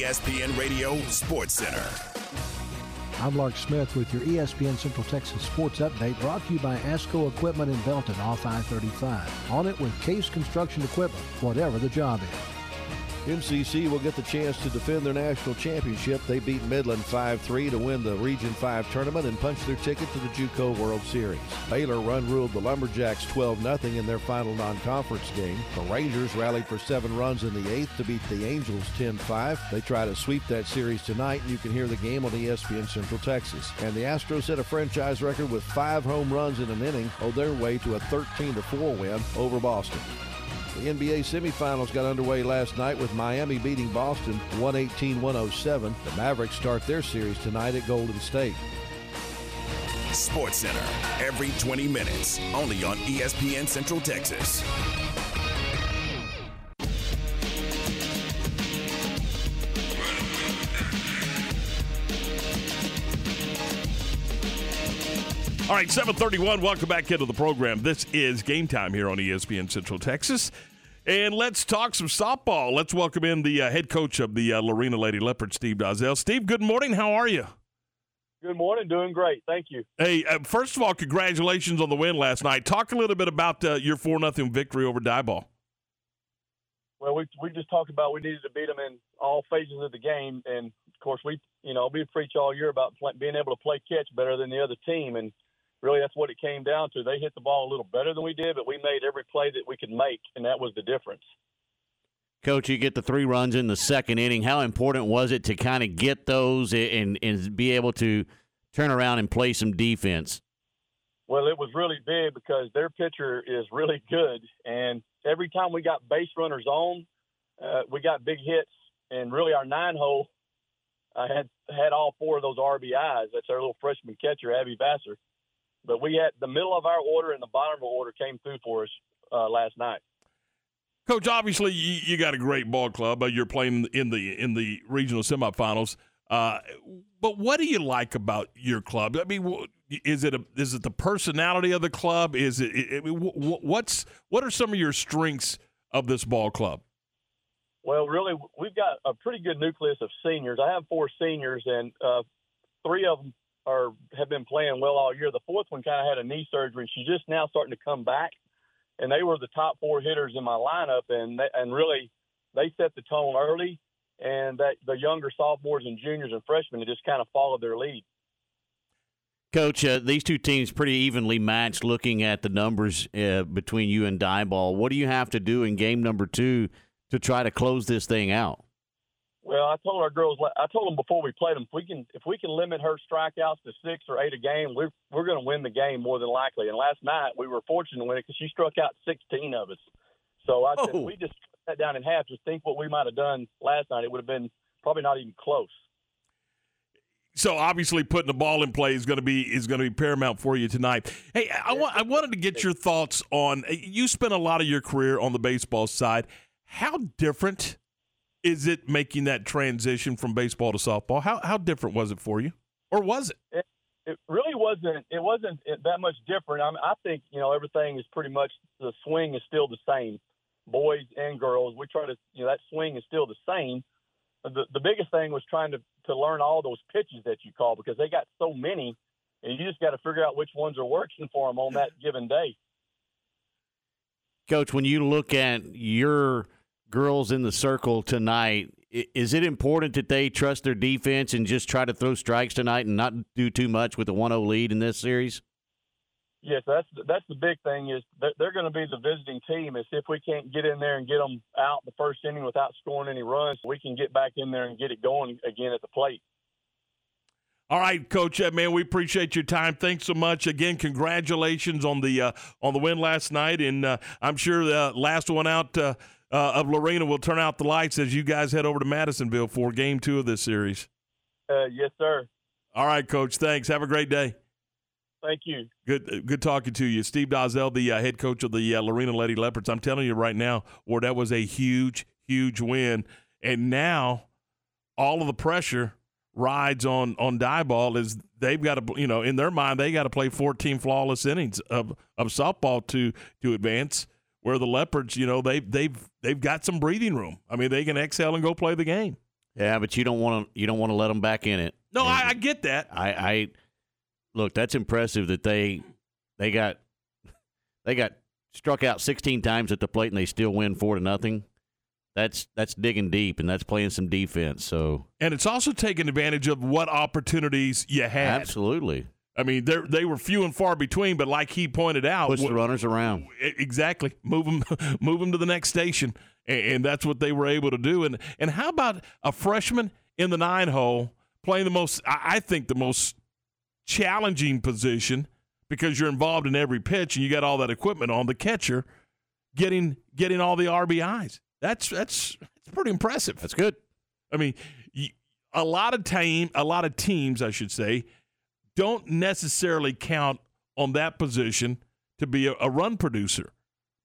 S2: ESPN Radio Sports Center.
S20: I'm Lark Smith with your ESPN Central Texas Sports Update brought to you by ASCO Equipment in Belton off I-35. On it with Case Construction Equipment, whatever the job is.
S21: MCC will get the chance to defend their national championship. They beat Midland 5-3 to win the Region 5 tournament and punch their ticket to the JUCO World Series. Baylor run-ruled the Lumberjacks 12-0 in their final non-conference game. The Rangers rallied for seven runs in the eighth to beat the Angels 10-5. They try to sweep that series tonight, and you can hear the game on ESPN Central Texas. And the Astros set a franchise record with five home runs in an inning on their way to a 13-4 win over Boston. The NBA semifinals got underway last night with Miami beating Boston 118 107. The Mavericks start their series tonight at Golden State.
S2: Sports Center every 20 minutes, only on ESPN Central Texas.
S3: All right, 731. Welcome back into the program. This is game time here on ESPN Central Texas. And let's talk some softball. Let's welcome in the uh, head coach of the uh, Lorena Lady Leopard, Steve Dozell. Steve, good morning. How are you?
S22: Good morning. Doing great. Thank you.
S3: Hey, uh, first of all, congratulations on the win last night. Talk a little bit about uh, your 4 0 victory over Diboll.
S22: Well, we we just talked about we needed to beat them in all phases of the game, and of course we you know we preach all year about play, being able to play catch better than the other team, and really that's what it came down to. They hit the ball a little better than we did, but we made every play that we could make, and that was the difference.
S5: Coach, you get the three runs in the second inning. How important was it to kind of get those and, and be able to turn around and play some defense?
S22: Well, it was really big because their pitcher is really good, and every time we got base runners on, uh, we got big hits, and really our nine hole uh, had had all four of those RBIs. That's our little freshman catcher, Abby Vassar. But we had the middle of our order and the bottom of our order came through for us uh, last night.
S3: Coach, obviously you, you got a great ball club. Uh, you're playing in the in the regional semifinals. Uh, but what do you like about your club? I mean, is it a, is it the personality of the club? Is it? I mean, wh- wh- what's what are some of your strengths of this ball club?
S22: Well, really, we've got a pretty good nucleus of seniors. I have four seniors, and uh, three of them are have been playing well all year. The fourth one kind of had a knee surgery. She's just now starting to come back, and they were the top four hitters in my lineup, and they, and really they set the tone early, and that the younger sophomores and juniors and freshmen just kind of followed their lead.
S5: Coach, uh, these two teams pretty evenly matched. Looking at the numbers uh, between you and Diboll, what do you have to do in game number two to try to close this thing out?
S22: Well, I told our girls, I told them before we played them, if we can, if we can limit her strikeouts to six or eight a game, we're we're going to win the game more than likely. And last night we were fortunate to win it because she struck out 16 of us. So I said,
S5: Oh.
S22: if we just cut that down in half. Just think what we might have done last night. It would have been probably not even close.
S3: So obviously, putting the ball in play is going to be is going to be paramount for you tonight. Hey, I, want, I wanted to get your thoughts on. You spent a lot of your career on the baseball side. How different is it making that transition from baseball to softball? How how different was it for you, or was it?
S22: It, it really wasn't. It wasn't that much different. I, mean, I think you know everything is pretty much the swing is still the same, boys and girls. We try to you know that swing is still the same. The the biggest thing was trying to to learn all those pitches that you call because they got so many, and you just got to figure out which ones are working for them on that given day.
S5: Coach, when you look at your girls in the circle tonight, is it important that they trust their defense and just try to throw strikes tonight and not do too much with a 1-0 lead in this series?
S22: Yes, that's that's the big thing is they're, they're going to be the visiting team. Is if we can't get in there and get them out the first inning without scoring any runs, we can get back in there and get it going again at the plate.
S3: All right, Coach. Uh, man, we appreciate your time. Thanks so much. Again, congratulations on the uh, on the win last night, and uh, I'm sure the last one out uh, uh, of Lorena will turn out the lights as you guys head over to Madisonville for game two of this series.
S22: Uh, yes, sir.
S3: All right, Coach. Thanks. Have a great day.
S22: Thank you.
S3: Good, good talking to you, Steve Dozell, the uh, head coach of the uh, Lorena Lady Leopards. I'm telling you right now, Ward, that was a huge, huge win, and now all of the pressure rides on on Diboll is they've got to, you know, in their mind they got to play 14 flawless innings of of softball to to advance. Where the Leopards, you know, they they've they've got some breathing room. I mean, they can exhale and go play the game.
S5: Yeah, but you don't want to you don't want to let them back in it.
S3: No, I, I get that.
S5: I, I look. That's impressive that they they got they got struck out 16 times at the plate and they still win four to nothing. That's that's digging deep and that's playing some defense. So
S3: And it's also taking advantage of what opportunities you had.
S5: absolutely
S3: I mean, they they were few and far between, but like he pointed out,
S5: push the runners around.
S3: Exactly. Move them, *laughs* move them to the next station, and, and that's what they were able to do. And and how about a freshman in the nine hole playing the most? I I think the most challenging position because you're involved in every pitch and you got all that equipment on the catcher, getting getting all the RBIs. That's that's that's pretty impressive.
S5: That's good.
S3: I mean, y- a lot of team, a lot of teams, I should say, don't necessarily count on that position to be a, a run producer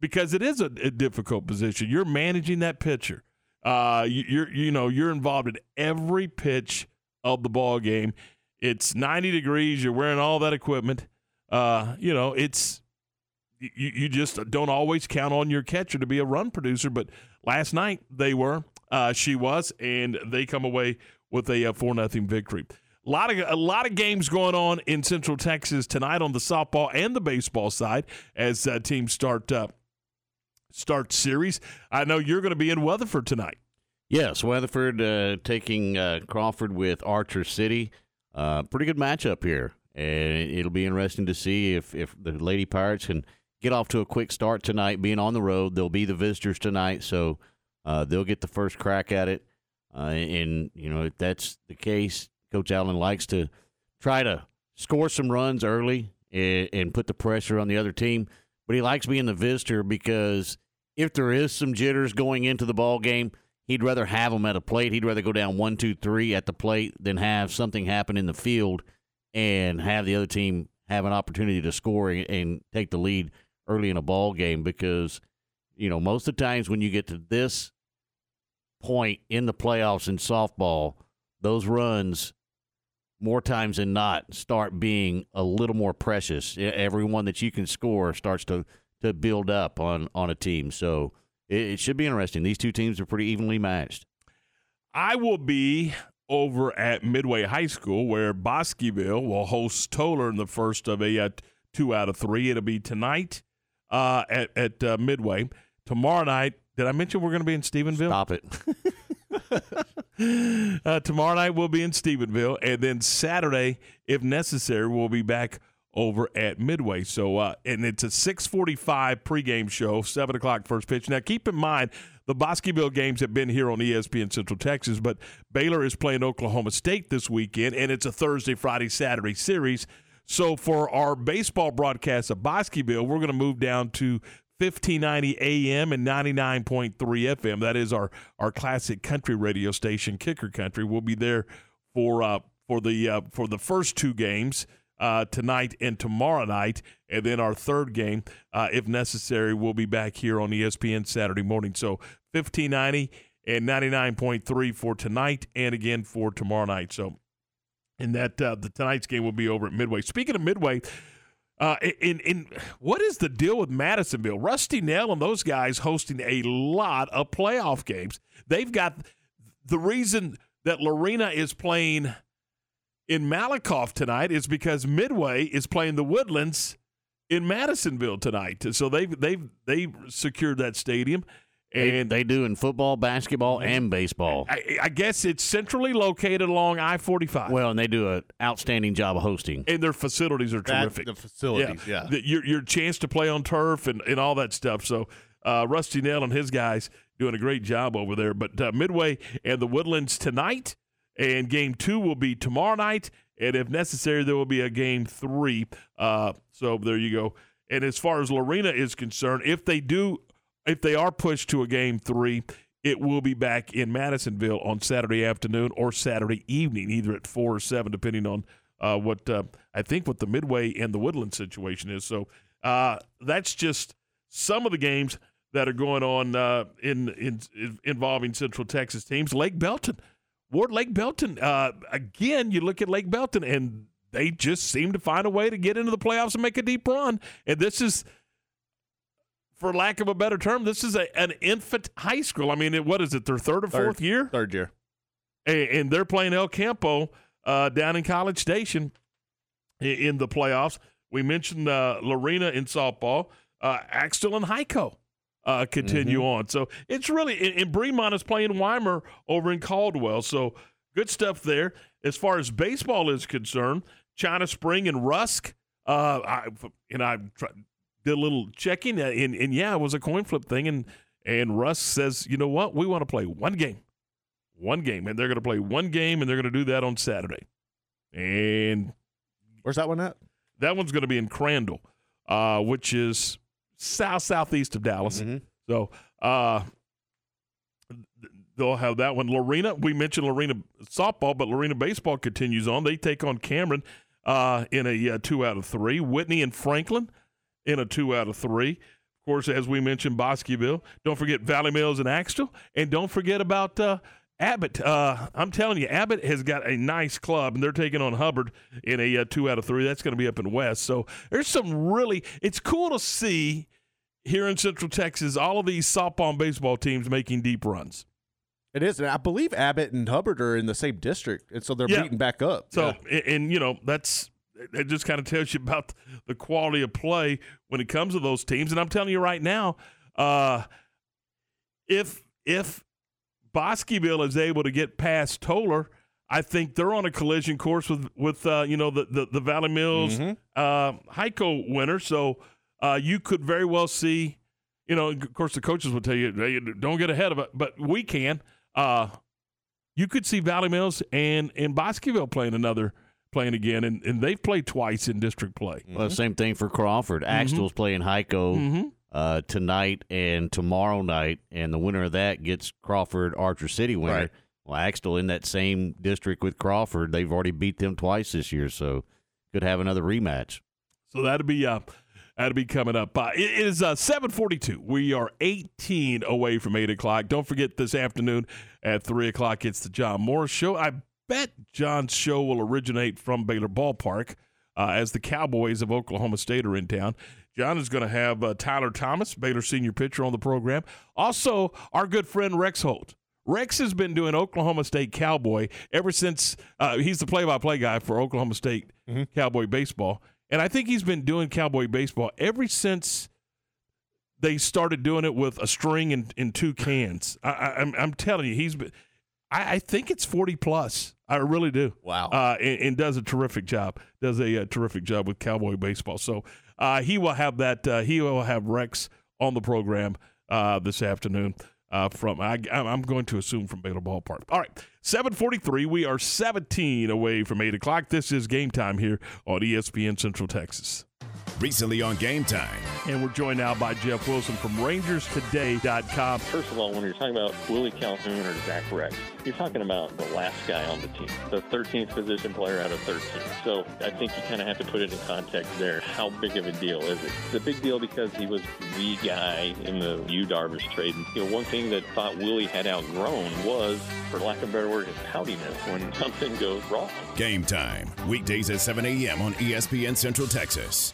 S3: because it is a, a difficult position. You're managing that pitcher. Uh, you, you're you know you're involved in every pitch of the ball game. It's 90 degrees. You're wearing all that equipment. Uh, you know it's you, you just don't always count on your catcher to be a run producer. But last night they were, uh, she was, and they come away with a four nothing victory. A lot of a lot of games going on in Central Texas tonight on the softball and the baseball side as uh, teams start uh, start series. I know you're going to be in Weatherford tonight.
S5: Yes, Weatherford uh, taking uh, Crawford with Archer City. Uh, pretty good matchup here, and it'll be interesting to see if if the Lady Pirates can get off to a quick start tonight. Being on the road, they'll be the visitors tonight, so uh, they'll get the first crack at it. And you know if that's the case, Coach Allen likes to try to score some runs early and, and put the pressure on the other team. But he likes being the visitor because if there is some jitters going into the ball game, he'd rather have them at a plate. He'd rather go down one, two, three at the plate than have something happen in the field and have the other team have an opportunity to score and, and take the lead early in a ball game. Because you know most of the times when you get to this point in the playoffs in softball, those runs more times than not start being a little more precious. Everyone that you can score starts to to build up on on a team. So it, it should be interesting. These two teams are pretty evenly matched.
S3: I will be over at Midway High School where Bosqueville will host Tolar in the first of a uh, two out of three. It'll be tonight uh, at at uh, Midway. Tomorrow night. Did I mention we're going to be in Stephenville?
S5: Stop it. *laughs* *laughs*
S3: uh, tomorrow night we'll be in Stephenville, and then Saturday, if necessary, we'll be back over at Midway. So, uh, and it's a 6:45 pregame show, seven o'clock first pitch. Now, keep in mind the Bosqueville games have been here on ESPN Central Texas, but Baylor is playing Oklahoma State this weekend, and it's a Thursday, Friday, Saturday series. So, for our baseball broadcast of Bosqueville, we're going to move down to 1590 AM and 99.3 FM. That is our our classic country radio station, Kicker Country. We'll be there for uh, for the uh, for the first two games uh, tonight and tomorrow night, and then our third game, uh, if necessary, we'll be back here on ESPN Saturday morning. So 1590 and 99.3 for tonight, and again for tomorrow night. So, and that uh, the tonight's game will be over at Midway. Speaking of Midway. Uh, in in what is the deal with Madisonville? Rusty Nell and those guys hosting a lot of playoff games. They've got the reason that Lorena is playing in Malakoff tonight is because Midway is playing the Woodlands in Madisonville tonight. So they've they've they secured that stadium. And
S5: they, they do in football, basketball, and baseball.
S3: I, I guess it's centrally located along I forty five.
S5: Well, and they do an outstanding job of hosting.
S3: and their facilities are
S4: That-
S3: terrific.
S4: the facilities, yeah.
S3: The- your your chance to play on turf and, and all that stuff. So uh, Rusty Nell and his guys doing a great job over there. But uh, Midway and the Woodlands tonight, and game two will be tomorrow night, and if necessary, there will be a game three. Uh, so there you go. And as far as Lorena is concerned, if they do if they are pushed to a game three, it will be back in Madisonville on Saturday afternoon or Saturday evening, either at four or seven, depending on uh, what uh, I think what the Midway and the Woodland situation is. So uh, that's just some of the games that are going on uh, in, in, in involving Central Texas teams. Lake Belton, Ward Lake Belton. Uh, again, you look at Lake Belton, and they just seem to find a way to get into the playoffs and make a deep run. And this is for lack of a better term, this is a, an infant high school. I mean, it, what is it? Their third or fourth year?
S4: Third year.
S3: And, and they're playing El Campo uh, down in College Station i- in the playoffs. We mentioned uh, Lorena in softball, uh, Axtell and Hico uh, continue on. So it's really, and, and Bremond is playing Weimar over in Caldwell. So good stuff there. As far as baseball is concerned, China Spring and Rusk, uh, I, and I did a little checking, uh, and, and yeah, it was a coin flip thing. And, and Russ says, you know what? We want to play one game one game, and they're going to play one game, and they're going to do that on Saturday. And
S4: where's that one at?
S3: That one's going to be in Crandall, uh, which is south southeast of Dallas. So uh, they'll have that one. Lorena, we mentioned Lorena softball, but Lorena baseball continues on. They take on Cameron uh, in a uh, two out of three. Whitney and Franklin in a two out of three. Of course, as we mentioned, Bosqueville. Don't forget Valley Mills and Axtell, and don't forget about uh, Abbott. Uh, I'm telling you, Abbott has got a nice club, and they're taking on Hubbard in a uh, two out of three. That's going to be up in West. So there's some really. It's cool to see here in Central Texas all of these softball and baseball teams making deep runs.
S4: It is, and I believe Abbott and Hubbard are in the same district, and so they're
S3: Yeah.
S4: beating back up.
S3: So,
S4: Yeah.
S3: and, and, you know, that's it just kind of tells you about the quality of play when it comes to those teams. And I'm telling you right now, uh, if if Bosqueville is able to get past Tolar, I think they're on a collision course with with uh, you know the the, the Valley Mills
S4: Mhm.
S3: uh, Hico winner. So uh, you could very well see, you know, of course the coaches will tell you "Hey, don't get ahead of it, but we can. Uh, you could see Valley Mills and and Bosqueville playing another playing again, and, and they've played twice in district play.
S5: Well, same thing for Crawford. Axtell's playing Hico
S3: Mhm.
S5: uh, tonight and tomorrow night, and the winner of that gets Crawford Archer City winner.
S4: Right.
S5: Well, Axtell in that same district with Crawford, they've already beat them twice this year, so could have another rematch.
S3: So that'll be uh, that'll be coming up. Uh, it is uh, seven forty two. We are eighteen away from eight o'clock. Don't forget this afternoon at three o'clock. It's the John Morris Show. I bet John's show will originate from Baylor Ballpark uh, as the Cowboys of Oklahoma State are in town. John is going to have uh, Tyler Thomas, Baylor senior pitcher, on the program. Also, our good friend Rex Holt. Rex has been doing Oklahoma State Cowboy ever since uh, he's the play-by-play guy for Oklahoma State Cowboy baseball, and I think he's been doing Cowboy baseball ever since they started doing it with a string and, and two cans. I, I, I'm, I'm telling you, he's been. I, I think it's 40 plus. I really do.
S4: Wow.
S3: Uh, and, and does a terrific job. Does a, uh terrific job with Cowboy baseball. So uh, he will have that. Uh, he will have Rex on the program uh, this afternoon. Uh, from I, I'm going to assume from Baylor Ballpark. All right, 7:43. We are 17 away from eight o'clock. This is game time here on ESPN Central Texas.
S2: Recently on Game Time.
S3: And we're joined now by Jeff Wilson from RangersToday.com.
S23: First of all, when you're talking about Willie Calhoun or Zach Reks, you're talking about the last guy on the team, the 13th position player out of 13. So I think you kind of have to put it in context there. How big of a deal is it? It's a big deal because he was the guy in the Yu Darvish trade. And, you know, one thing that thought Willie had outgrown was, for lack of a better word, his poutiness when *laughs* something goes wrong.
S2: Game Time. Weekdays at 7 a.m. on ESPN Central Texas.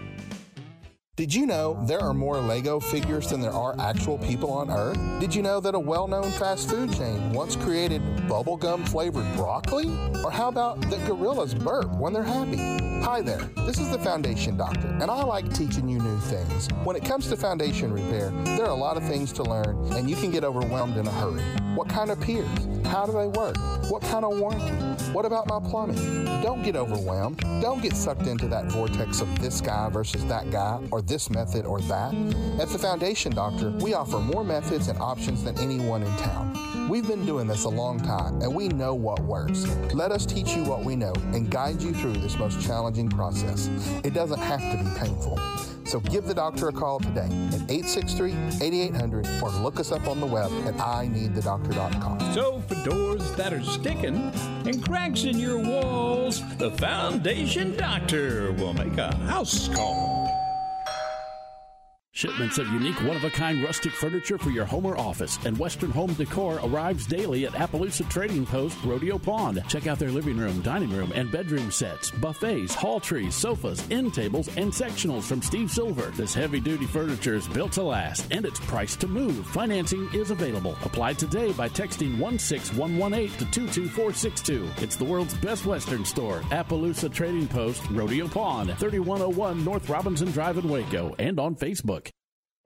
S18: Did you know there are more Lego figures than there are actual people on Earth? Did you know that a well known fast food chain once created bubblegum flavored broccoli? Or how about that gorillas burp when they're happy? Hi there, this is the Foundation Doctor, and I like teaching you new things. When it comes to foundation repair, there are a lot of things to learn, and you can get overwhelmed in a hurry. What kind of piers? How do they work? What kind of warranty? What about my plumbing? Don't get overwhelmed. Don't get sucked into that vortex of this guy versus that guy, or this method or that. At the Foundation Doctor, we offer more methods and options than anyone in town. We've been doing this a long time, and we know what works. Let us teach you what we know and guide you through this most challenging process. It doesn't have to be painful. So give the doctor a call today at 863-8800 or look us up on the web at ineedthedoctor.com.
S19: So for doors that are sticking and cracks in your walls, the Foundation Doctor will make a house call.
S11: Shipments of unique, one of a kind rustic furniture for your home or office and Western home decor arrives daily at Appaloosa Trading Post Rodeo Pond. Check out their living room, dining room, and bedroom sets, buffets, hall trees, sofas, end tables, and sectionals from Steve Silver. This heavy duty furniture is built to last and it's priced to move. Financing is available. Apply today by texting 16118 to 22462. It's the world's best Western store, Appaloosa Trading Post Rodeo Pond, 3101 North Robinson Drive in Waco, and on Facebook.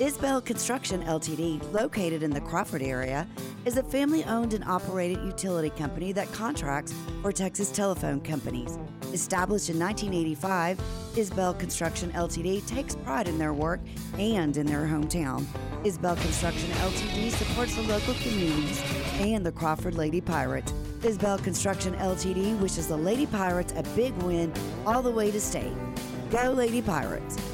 S24: Isbell Construction Ltd., located in the Crawford area, is a family owned and operated utility company that contracts for Texas telephone companies. Established in 1985, Isbell Construction Ltd. takes pride in their work and in their hometown. Isbell Construction Ltd. supports the local communities and the Crawford Lady Pirates. Isbell Construction Ltd. wishes the Lady Pirates a big win all the way to state. Go Lady Pirates!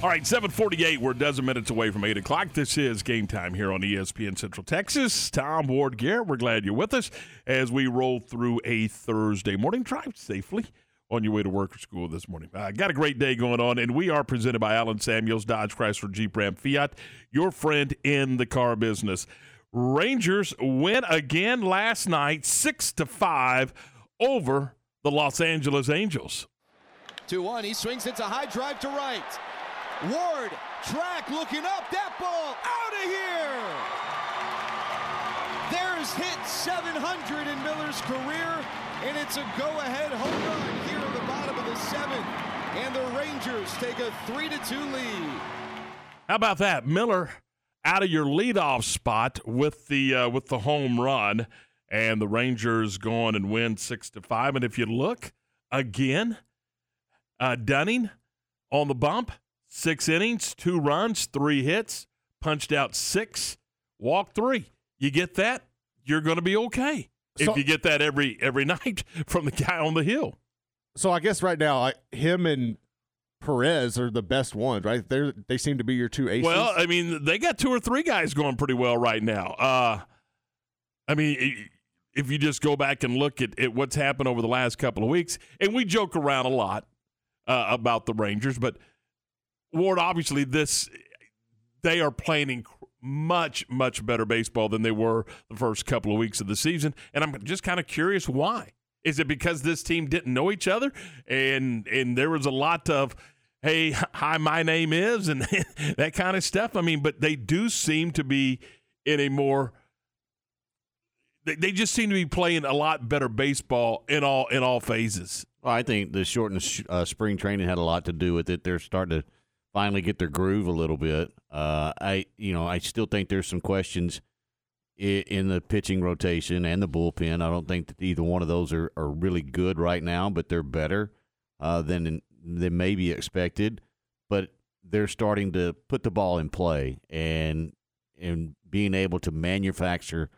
S3: All right, 748. We're a dozen minutes away from 8 o'clock. This is game time here on ESPN Central Texas. Tom Ward Garrett, we're glad you're with us as we roll through a Thursday morning. Drive safely on your way to work or school this morning. Uh, got a great day going on, and we are presented by Allen Samuels, Dodge Chrysler Jeep Ram Fiat, your friend in the car business. Rangers win again last night, 6 to 5 over the Los Angeles Angels.
S25: 2 1. He swings. It's a high drive to right. Ward, track looking up. That ball out of here. There's hit 700 in Miller's career, and it's a go ahead home run here in the bottom of the seventh. And the Rangers take a 3 to 2 lead.
S3: How about that, Miller? Out of your leadoff spot with the uh, with the home run, and the Rangers go on and win six to five. And if you look again, uh, Dunning on the bump, Six innings, two runs, three hits, punched out six, walked three. You get that, you're going to be okay.
S4: So-
S3: if you get that every every *laughs* night from the guy on the hill.
S4: So I guess right now, I, him and Perez are the best ones, right? They they seem to be your two aces.
S3: Well, I mean, they got two or three guys going pretty well right now. Uh, I mean, if you just go back and look at, at what's happened over the last couple of weeks, and we joke around a lot uh, about the Rangers, but Ward, obviously, this they are playing much much better baseball than they were the first couple of weeks of the season, and I'm just kind of curious why. Is it because this team didn't know each other, and and there was a lot of hey, hi, my name is, and *laughs* that kind of stuff? I mean, but they do seem to be in a more they, just seem to be playing a lot better baseball in all in all phases.
S5: Well, I think the shortened sh- uh, spring training had a lot to do with it. They're starting to finally get their groove a little bit. Uh, I, you know, I still think there's some questions in, the pitching rotation and the bullpen. I don't think that either one of those are, are really good right now, but they're better uh, than than maybe expected. But they're starting to put the ball in play and and being able to manufacture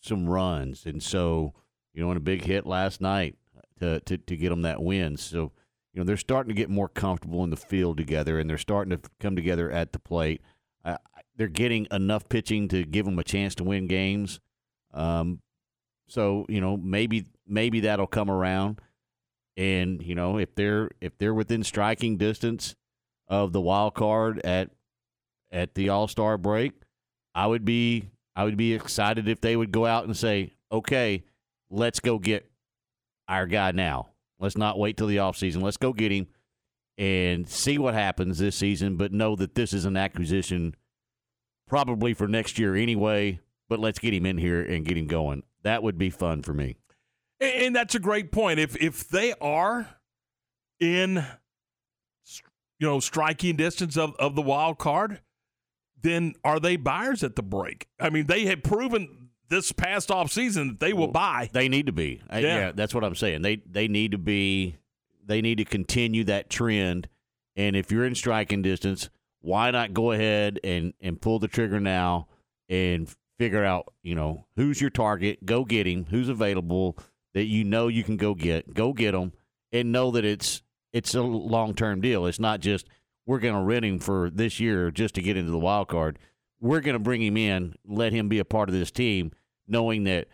S5: some runs. And so, you know, in a big hit last night to, to, to get them that win. So, you know, they're starting to get more comfortable in the field together and they're starting to come together at the plate. Uh, they're getting enough pitching to give them a chance to win games. Um, so, you know, maybe maybe that'll come around. And, you know, if they're if they're within striking distance of the wild card at at the All Star break, I would be I would be excited if they would go out and say, "Okay, let's go get our guy now. Let's not wait till the offseason. Let's go get him and see what happens this season, but know that this is an acquisition probably for next year anyway, but let's get him in here and get him going. That would be fun for me.
S3: And that's a great point. If if they are in you know striking distance of, of the wild card, then are they buyers at the break? I mean, they have proven this past off season that they will buy.
S5: They need to be. Uh, yeah. yeah, that's what I'm saying. They they need to be. They need to continue that trend. And if you're in striking distance, why not go ahead and and pull the trigger now and figure out you know who's your target, go get him, who's available that you know you can go get, go get them, and know that it's it's a long term deal. It's not just we're going to rent him for this year just to get into the wild card. We're going to bring him in, let him be a part of this team, knowing that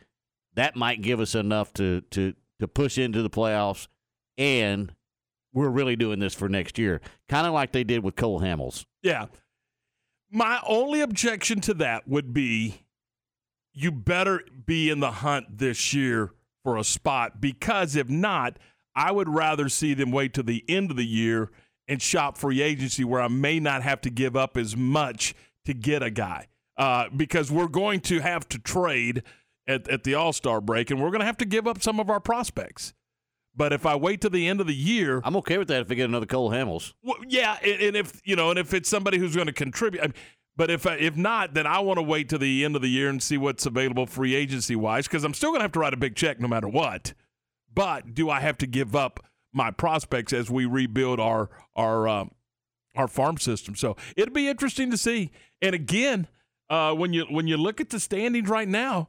S5: that might give us enough to to to push into the playoffs, and we're really doing this for next year, kind of like they did with Cole Hamels.
S3: Yeah. My only objection to that would be you better be in the hunt this year for a spot because if not, I would rather see them wait to the end of the year and shop free agency where I may not have to give up as much to get a guy. Uh, because we're going to have to trade at, at the All Star break and we're going to have to give up some of our prospects. But if I wait to the end of the year,
S5: I'm okay with that. If we get another Cole Hamels,
S3: well, yeah, and, and, if you know, and if it's somebody who's going to contribute, I mean, but if if not, then I want to wait to the end of the year and see what's available free agency wise because I'm still going to have to write a big check no matter what. But do I have to give up my prospects as we rebuild our our um, our farm system? So it'll be interesting to see. And again, uh, when you when you look at the standings right now,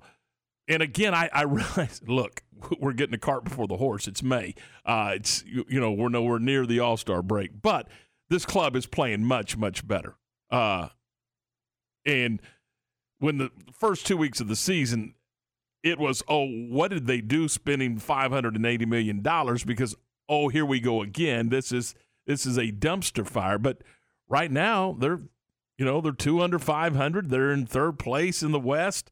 S3: and again, I, I *laughs* realize, look, we're getting the cart before the horse. It's May. Uh, it's you, know we're nowhere near the All Star break, but this club is playing much much better. Uh, and when the first two weeks of the season, it was oh what did they do spending five hundred and eighty million dollars because oh here we go again this is this is a dumpster fire. But right now they're you know they're two under five hundred. They're in third place in the West.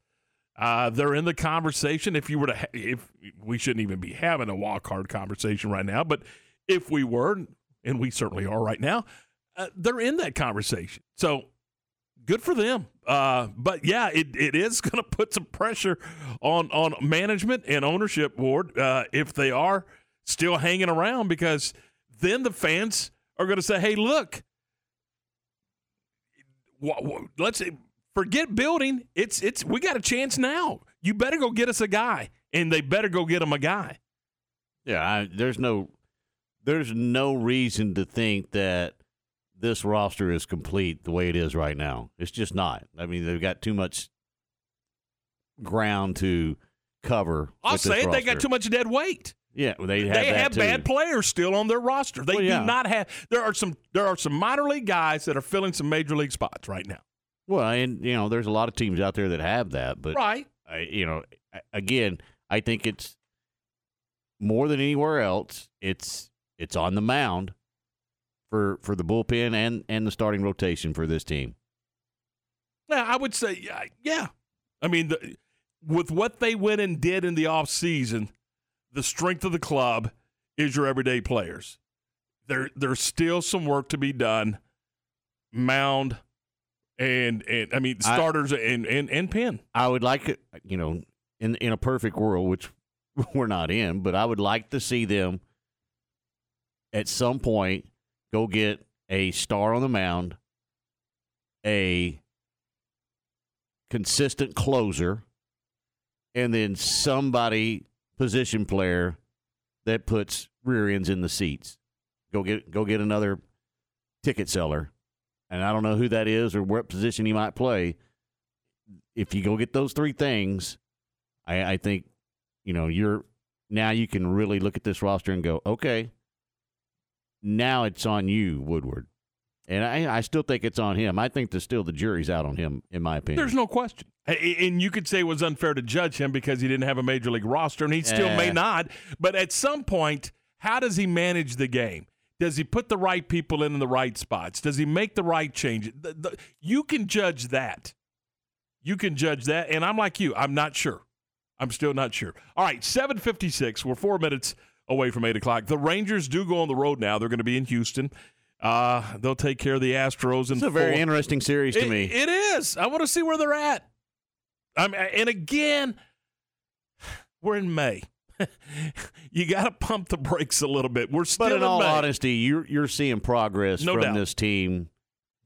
S3: Uh, they're in the conversation. If you were to, ha- if we shouldn't even be having a wild card conversation right now, but if we were, and we certainly are right now, uh, they're in that conversation. So good for them. Uh, but yeah, it, it is *laughs* going to put some pressure on on management and ownership board uh, if they are still hanging around because then the fans are going to say, "Hey, look, let's forget building. It's it's we got a chance now. You better go get us a guy, and they better go get them a guy.
S5: Yeah, I, there's no there's no reason to think that this roster is complete the way it is right now. It's just not. I mean, they've got too much ground to cover.
S3: I'll say it. Roster. They got too much dead weight.
S5: Yeah, they have,
S3: they have
S5: too.
S3: bad players still on their roster. They
S5: well, yeah.
S3: do not have. There are some. There are some minor league guys that are filling some major league spots right now.
S5: Well, and you know, there's a lot of teams out there that have that, but
S3: right,
S5: I, you know, again, I think it's more than anywhere else. It's it's on the mound, for for the bullpen and and the starting rotation for this team.
S3: Yeah, I would say yeah. yeah. I mean, the, with what they went and did in the offseason, the strength of the club is your everyday players. There, there's still some work to be done. Mound and and I mean starters I, and, and and Penn.
S5: I would like it, you know, in in a perfect world, which *laughs* we're not in, but I would like to see them at some point go get a star on the mound, a consistent closer, and then somebody position player that puts rear ends in the seats. Go get go get another ticket seller, and I don't know who that is or what position he might play. If you go get those three things, I, I think you know you're now you can really look at this roster and go, okay, now it's on you, Woodward. And I, I still think it's on him. I think there's still the jury's out on him, in my opinion.
S3: There's no question. And you could say it was unfair to judge him because he didn't have a major league roster, and he still may not. But at some point, how does he manage the game? Does he put the right people in, in the right spots? Does he make the right changes? The, the, you can judge that. You can judge that. And I'm like you, I'm not sure. I'm still not sure. All right, 756. We're four minutes away from 8 o'clock. The Rangers do go on the road now. They're going to be in Houston. Uh, they'll take care of the Astros.
S5: It's a very interesting series to
S3: it,
S5: me.
S3: It is. I want to see where they're at. I'm, and again, we're in May. *laughs* you got to pump the brakes a little bit. We're still.
S5: But in,
S3: in
S5: all
S3: May.
S5: honesty, you're you're seeing progress
S3: No
S5: from
S3: doubt.
S5: this team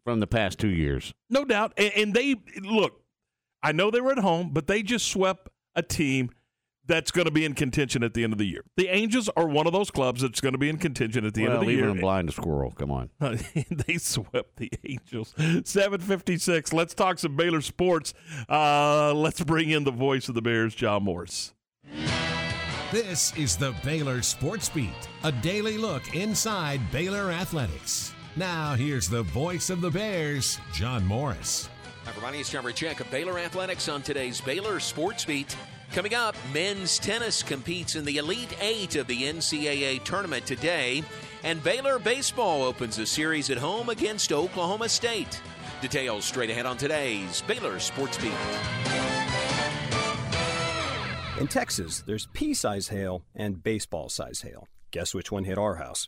S5: from the past two years.
S3: No doubt. And, and they look. I know they were at home, but they just swept a team that's going to be in contention at the end of the year. The Angels are one of those clubs that's going to be in contention at the
S5: well,
S3: end of the
S5: even
S3: year.
S5: a blind squirrel. Come on. *laughs*
S3: they swept the Angels. 756. Let's talk some Baylor sports. Uh, let's bring in the voice of the Bears, John Morris.
S26: This is the Baylor Sports Beat, a daily look inside Baylor athletics. Now, here's the voice of the Bears, John Morris.
S27: Hi, everybody. It's John Check of Baylor Athletics on today's Baylor Sports Beat. Coming up, men's tennis competes in the Elite Eight of the NCAA tournament today, and Baylor baseball opens a series at home against Oklahoma State. Details straight ahead on today's Baylor Sports Beat.
S28: In Texas, there's pea size hail and baseball size hail. Guess which one hit our house?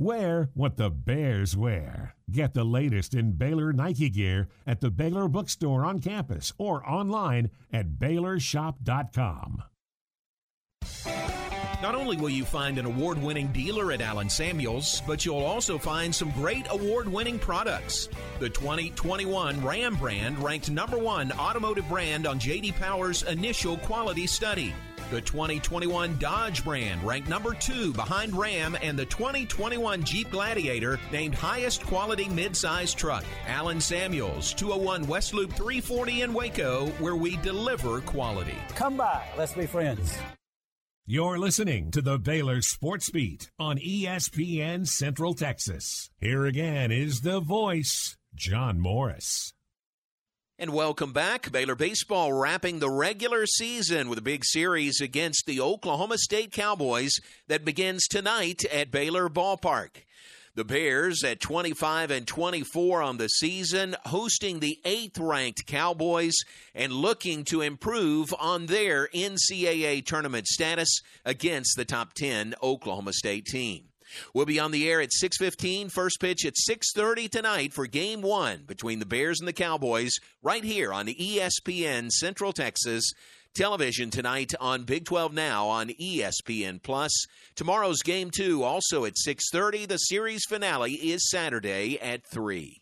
S26: Wear what the Bears wear. Get the latest in Baylor Nike gear at the Baylor Bookstore on campus or online at BaylorShop.com.
S29: Not only will you find an award winning dealer at Allen Samuels, but you'll also find some great award winning products. The 2021 Ram brand ranked number one automotive brand on JD Power's initial quality study. The 2021 Dodge brand ranked number two behind Ram, and the 2021 Jeep Gladiator named highest quality midsize truck. Allen Samuels, 201 West Loop 340 in Waco, where we deliver quality.
S30: Come by, let's be friends.
S26: You're listening to the Baylor Sports Beat on ESPN Central Texas. Here again is the voice, John Morris.
S27: And welcome back. Baylor Baseball wrapping the regular season with a big series against the Oklahoma State Cowboys that begins tonight at Baylor Ballpark. The Bears at 25 and 24 on the season, hosting the eighth ranked Cowboys and looking to improve on their NCAA tournament status against the top 10 Oklahoma State team. We'll be on the air at 6:15, first pitch at 6:30 tonight for game 1 between the Bears and the Cowboys right here on ESPN Central Texas. Television tonight on Big 12 Now on ESPN Plus. Tomorrow's game 2 also at 6:30. The series finale is Saturday at 3.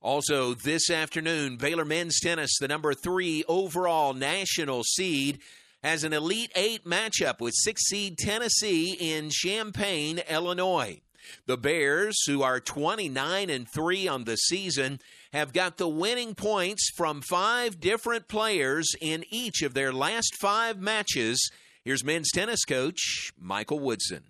S27: Also, this afternoon, Baylor men's tennis, the number 3 overall national seed, has an Elite Eight matchup with six seed Tennessee in Champaign, Illinois. The Bears, who are 29 and 3 on the season, have got the winning points from five different players in each of their last five matches. Here's men's tennis coach Michael Woodson.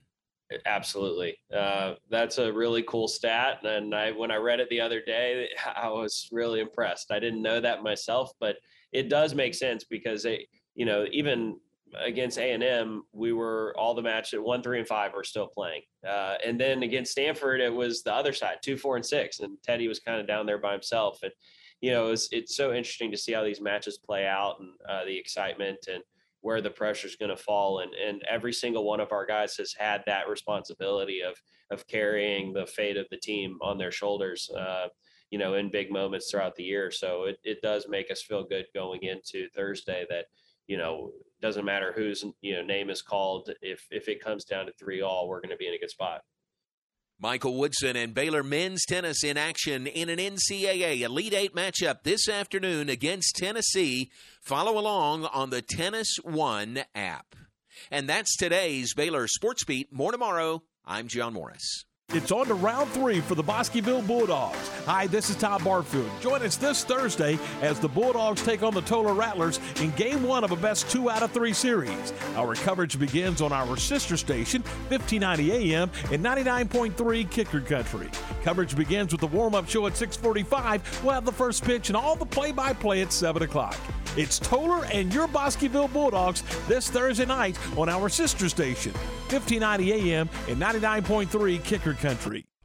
S31: Absolutely, uh, that's a really cool stat. And I, when I read it the other day, *laughs* I was really impressed. I didn't know that myself, but it does make sense because it, you know, even against A and M, we were all the match at one, three, and five were still playing, uh, and then against Stanford, it was the other side, two, four, and six, and Teddy was kind of down there by himself. And you know, it's it's so interesting to see how these matches play out and uh, the excitement and where the pressure is going to fall. And and every single one of our guys has had that responsibility of of carrying the fate of the team on their shoulders. Uh, you know, in big moments throughout the year. So it, it does make us feel good going into Thursday that, you know, doesn't matter whose you know name is called. If if it comes down to three all, we're going to be in a good spot.
S27: Michael Woodson and Baylor men's tennis in action in an NCAA Elite Eight matchup this afternoon against Tennessee. Follow along on the Tennis One app. And that's today's Baylor Sports Beat. More tomorrow. I'm John Morris.
S3: It's on to round three for the Bosqueville Bulldogs. Hi, this is Tom Barfield. Join us this Thursday as the Bulldogs take on the Tolar Rattlers in game one of a best two out of three series. Our coverage begins on our sister station, 1590 AM and 99.3 Kicker Country. Coverage begins with the warm-up show at 645. We'll have the first pitch and all the play-by-play at 7 o'clock. It's Tolar and your Bosqueville Bulldogs this Thursday night on our sister station, 1590 AM and 99.3 Kicker Country.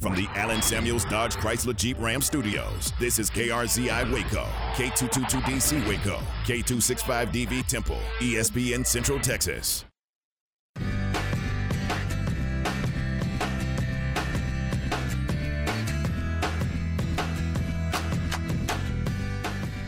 S2: From the Allen Samuels Dodge Chrysler Jeep Ram Studios, this is KRZI Waco, K222DC Waco, K265DV Temple, ESPN Central Texas.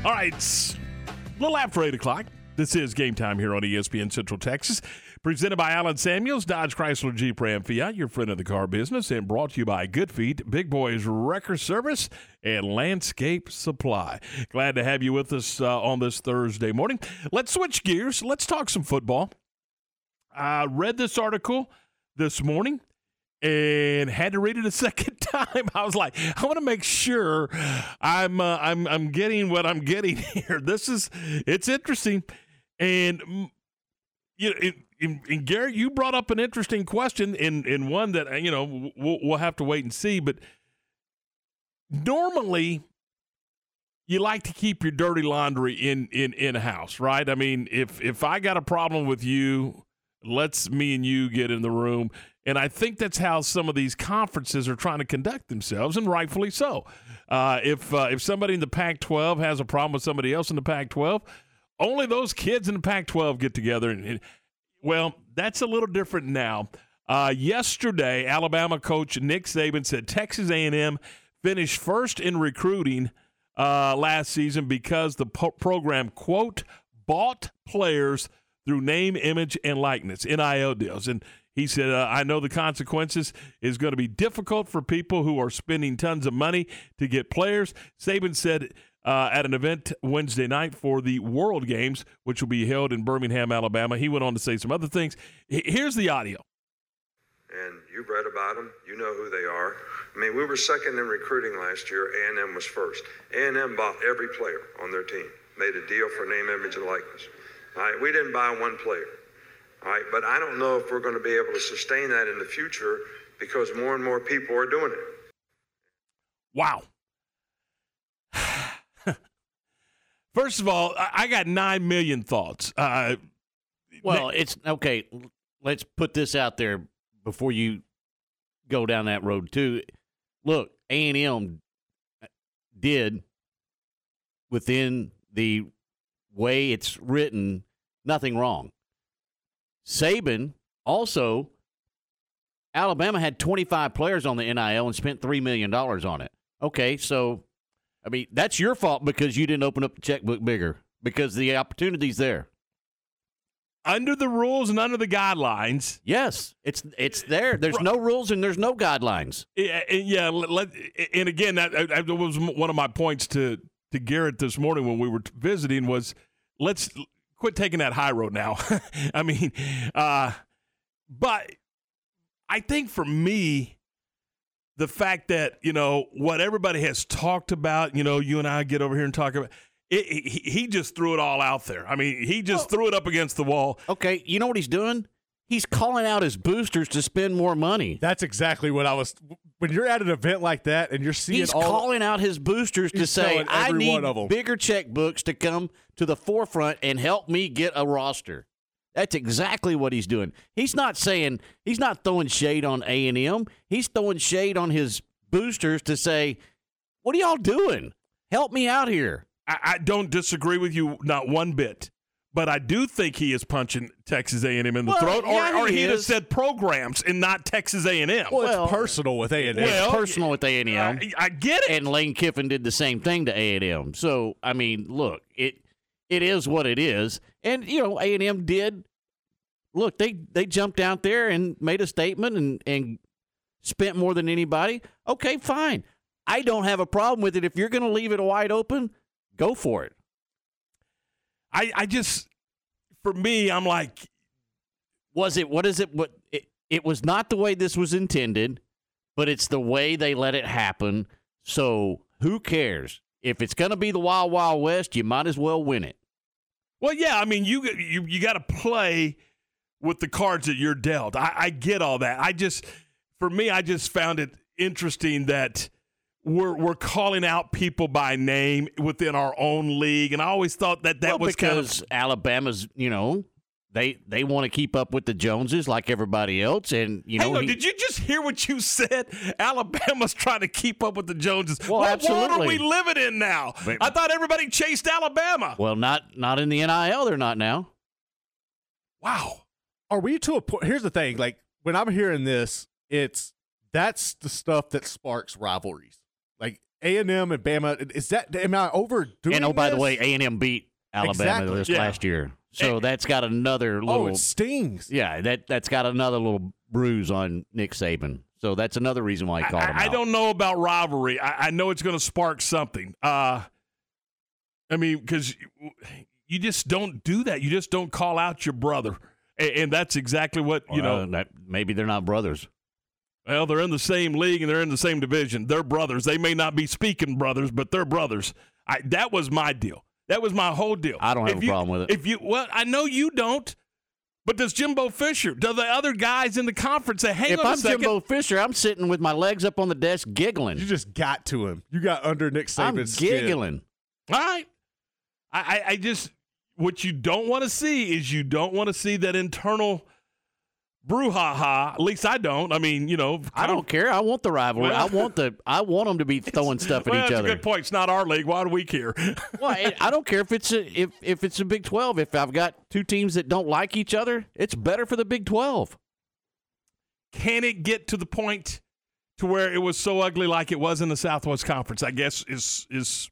S3: All right, a little after 8 o'clock. This is game time here on ESPN Central Texas. Presented by Allen Samuels, Dodge Chrysler Jeep Ram Fiat, your friend of the car business, and brought to you by Good Feet, Big Boys Wrecker Service, and Landscape Supply. Glad to have you with us uh, on this Thursday morning. Let's switch gears. Let's talk some football. I read this article this morning and had to read it a *laughs* second time. I was like, I want to make sure I'm uh, I'm I'm getting what I'm getting *laughs* here. This is it's interesting, and mm, you know, it, and, and you brought up an interesting question in in one that you know we'll, we'll have to wait and see. But normally, you like to keep your dirty laundry in in in house, right? I mean, if if I got a problem with you, let's me and you get in the room. And I think that's how some of these conferences are trying to conduct themselves, and rightfully so. Uh, if uh, if somebody in the Pac-12 has a problem with somebody else in the Pac-12, only those kids in the Pac-12 get together and, and well, that's a little different now. Uh, yesterday, Alabama coach Nick Saban said Texas A&M finished first in recruiting uh, last season because the po- program quote bought players through name, image, and likeness (NIL deals). And he said, uh, "I know the consequences is going to be difficult for people who are spending tons of money to get players." Saban said uh, at an event Wednesday night for the World Games, which will be held in Birmingham, Alabama. He went on to say some other things. Here's the audio.
S32: And you've read about them. You know who they are. I mean, we were second in recruiting last year. A&M was first. A&M bought every player on their team, made a deal for name, image, and likeness. All right, we didn't buy one player. All right, but I don't know if we're going to be able to sustain that in the future because more and more people are doing it.
S3: Wow. First of all, I got nine million thoughts. Uh,
S5: well, it's okay. Let's put this out there before you go down that road too. Look, A and M did within the way it's written nothing wrong. Saban also Alabama had 25 players on the NIL and spent $3 million on it. Okay, so, I mean, that's your fault because you didn't open up the checkbook bigger because the opportunity's there.
S3: Under the rules and under the guidelines.
S5: Yes, it's it's there. There's no rules and there's no guidelines.
S3: Yeah, and yeah. Let, and again, that, that was one of my points to to Garrett this morning when we were visiting was let's quit taking that high road now. *laughs* I mean, uh, but I think for me, the fact that you know what everybody has talked about, you know, you and I get over here and talk about. It, he, he just threw it all out there. I mean, he just threw it up against the wall.
S5: Okay, you know what he's doing? He's calling out his boosters to spend more money.
S4: That's exactly what I was. When you're at an event like that and you're seeing
S5: He's
S4: all,
S5: calling out his boosters to say, "I
S4: every
S5: need
S4: one of 'em."
S5: bigger checkbooks to come to the forefront and help me get a roster." That's exactly what he's doing. He's not saying he's not throwing shade on A and M. He's throwing shade on his boosters to say, "What are y'all doing? Help me out here."
S3: I, I don't disagree with you not one bit, but I do think he is punching Texas A&M in the
S5: Well,
S3: throat, or,
S5: yeah,
S3: or
S5: he
S3: he'd have said programs and not Texas A&M.
S4: Well, it's personal with A and M.
S5: it's personal with A and M.
S3: I get it.
S5: And Lane Kiffin did the same thing to A and M. So I mean, look, it it is what it is. And you know, A and M did look. They they jumped out there and made a statement and and spent more than anybody. Okay, fine. I don't have a problem with it. If you're going to leave it wide open, go for it.
S3: I, I just, for me, I'm like,
S5: was it? What is it? What it, it was not the way this was intended, but it's the way they let it happen. So who cares? If it's going to be the Wild Wild West, you might as well win it.
S3: Well, yeah, I mean, you you you got to play with the cards that you're dealt. I, I get all that. I just, for me, I just found it interesting that we're we're calling out people by name within our own league, and I always thought that that
S5: Well,
S3: was kind
S5: because
S3: of
S5: Alabama's, you know, they they want to keep up with the Joneses like everybody else, and you know,
S3: Hang on,
S5: he-
S3: did you just hear what you said? *laughs* Alabama's trying to keep up with the Joneses.
S5: Well,
S3: what world are we living in now?
S5: But-
S3: I thought everybody chased Alabama.
S5: well, not not in the NIL, they're not now.
S3: Wow.
S4: Are we to a point? Here's the thing: like when I'm hearing this, it's that's the stuff that sparks rivalries. Like A and M and Bama. Is that am I overdoing?
S5: and oh, by the way, A and M beat Alabama
S4: Exactly.
S5: this
S4: Yeah.
S5: last year, so that's got another little.
S4: oh, it stings.
S5: yeah, that that's got another little bruise on Nick Saban. So that's another reason why he called him
S3: I, I
S5: out.
S3: don't know about rivalry. I, I know it's going to spark something. Uh, I mean, because you just don't do that. You just don't call out your brother, and, and that's exactly what you
S5: Well,
S3: know.
S5: that, maybe they're not brothers.
S3: Well, they're in the same league and they're in the same division. They're brothers. They may not be speaking brothers, but they're brothers. I, that was my deal. That was my whole deal.
S5: I don't have
S3: If
S5: a
S3: you-
S5: problem with it.
S3: If you, well, I know you don't. But does Jimbo Fisher? Do the other guys in the conference say, "Hang
S5: if
S3: on a
S5: I'm
S3: second,
S5: Jimbo Fisher, I'm sitting with my legs up on the desk giggling.
S4: You just got to him. You got under Nick Saban's
S5: I'm
S4: Saban's skin.
S5: giggling.
S3: All right. I, I, I just what you don't want to see is you don't want to see that internal brouhaha. At least I don't. I mean, you know,
S5: I don't care. I want the rivalry.
S3: Well-
S5: I want the. I want them to be *laughs* throwing stuff at
S3: well,
S5: each
S3: that's
S5: other.
S3: a good point. It's not our league. Why do we care? *laughs*
S5: well, I- I don't care if it's a if if it's a Big Twelve. If I've got two teams that don't like each other, it's better for the Big Twelve.
S3: Can it get to the point to where it was so ugly like it was in the Southwest Conference? I guess is is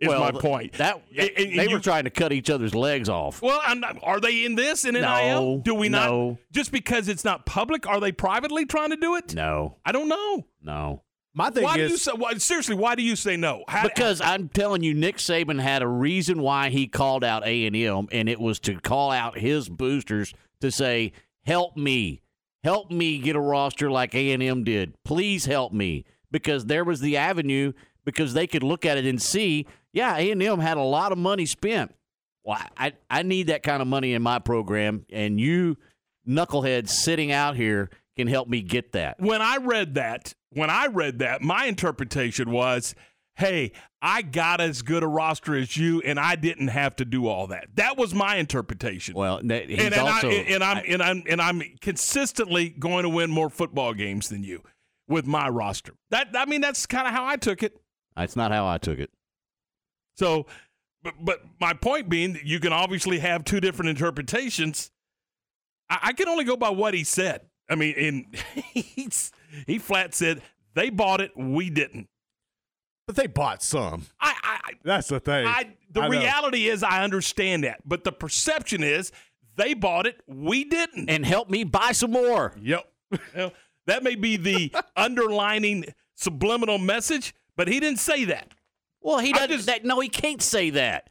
S3: is
S5: well,
S3: my point.
S5: That
S3: And- and
S5: they
S3: you-
S5: were trying to cut each other's legs off.
S3: Well, I'm not, are they in this in NIL?
S5: No,
S3: do we not? Just because it's not public, are they privately trying to do it?
S5: No,
S3: I don't know.
S5: no.
S4: My thing
S3: why
S4: is,
S3: do you say? Why, seriously, why do you say no? How,
S5: Because I'm telling you, Nick Saban had a reason why he called out A and M, and it was to call out his boosters to say, "Help me, help me get a roster like A and M did. Please help me." Because there was the avenue, because they could look at it and see, yeah, A and M had a lot of money spent. Well, I I need that kind of money in my program, and you knuckleheads sitting out here can help me get that.
S3: when I read that, when I read that, my interpretation was, "Hey, I got as good a roster as you, and I didn't have to do all that." That was my interpretation.
S5: Well, he's
S3: and, and,
S5: also
S3: I, and I'm and I'm and I'm consistently going to win more football games than you with my roster. That I mean, that's kind of how I took it.
S5: that's not how I took it.
S3: So, but, but my point being that you can obviously have two different interpretations. I, I can only go by what he said. I mean, and *laughs* he's, he flat said they bought it, we didn't.
S4: But they bought some.
S3: I, I
S4: That's the thing.
S3: I the
S4: I know.
S3: reality is I understand that, but the perception is they bought it, we didn't.
S5: And help me buy some more.
S3: Yep. Well, that may be the *laughs* underlining subliminal message, but he didn't say that.
S5: Well, he doesn't. that, no, he can't say that.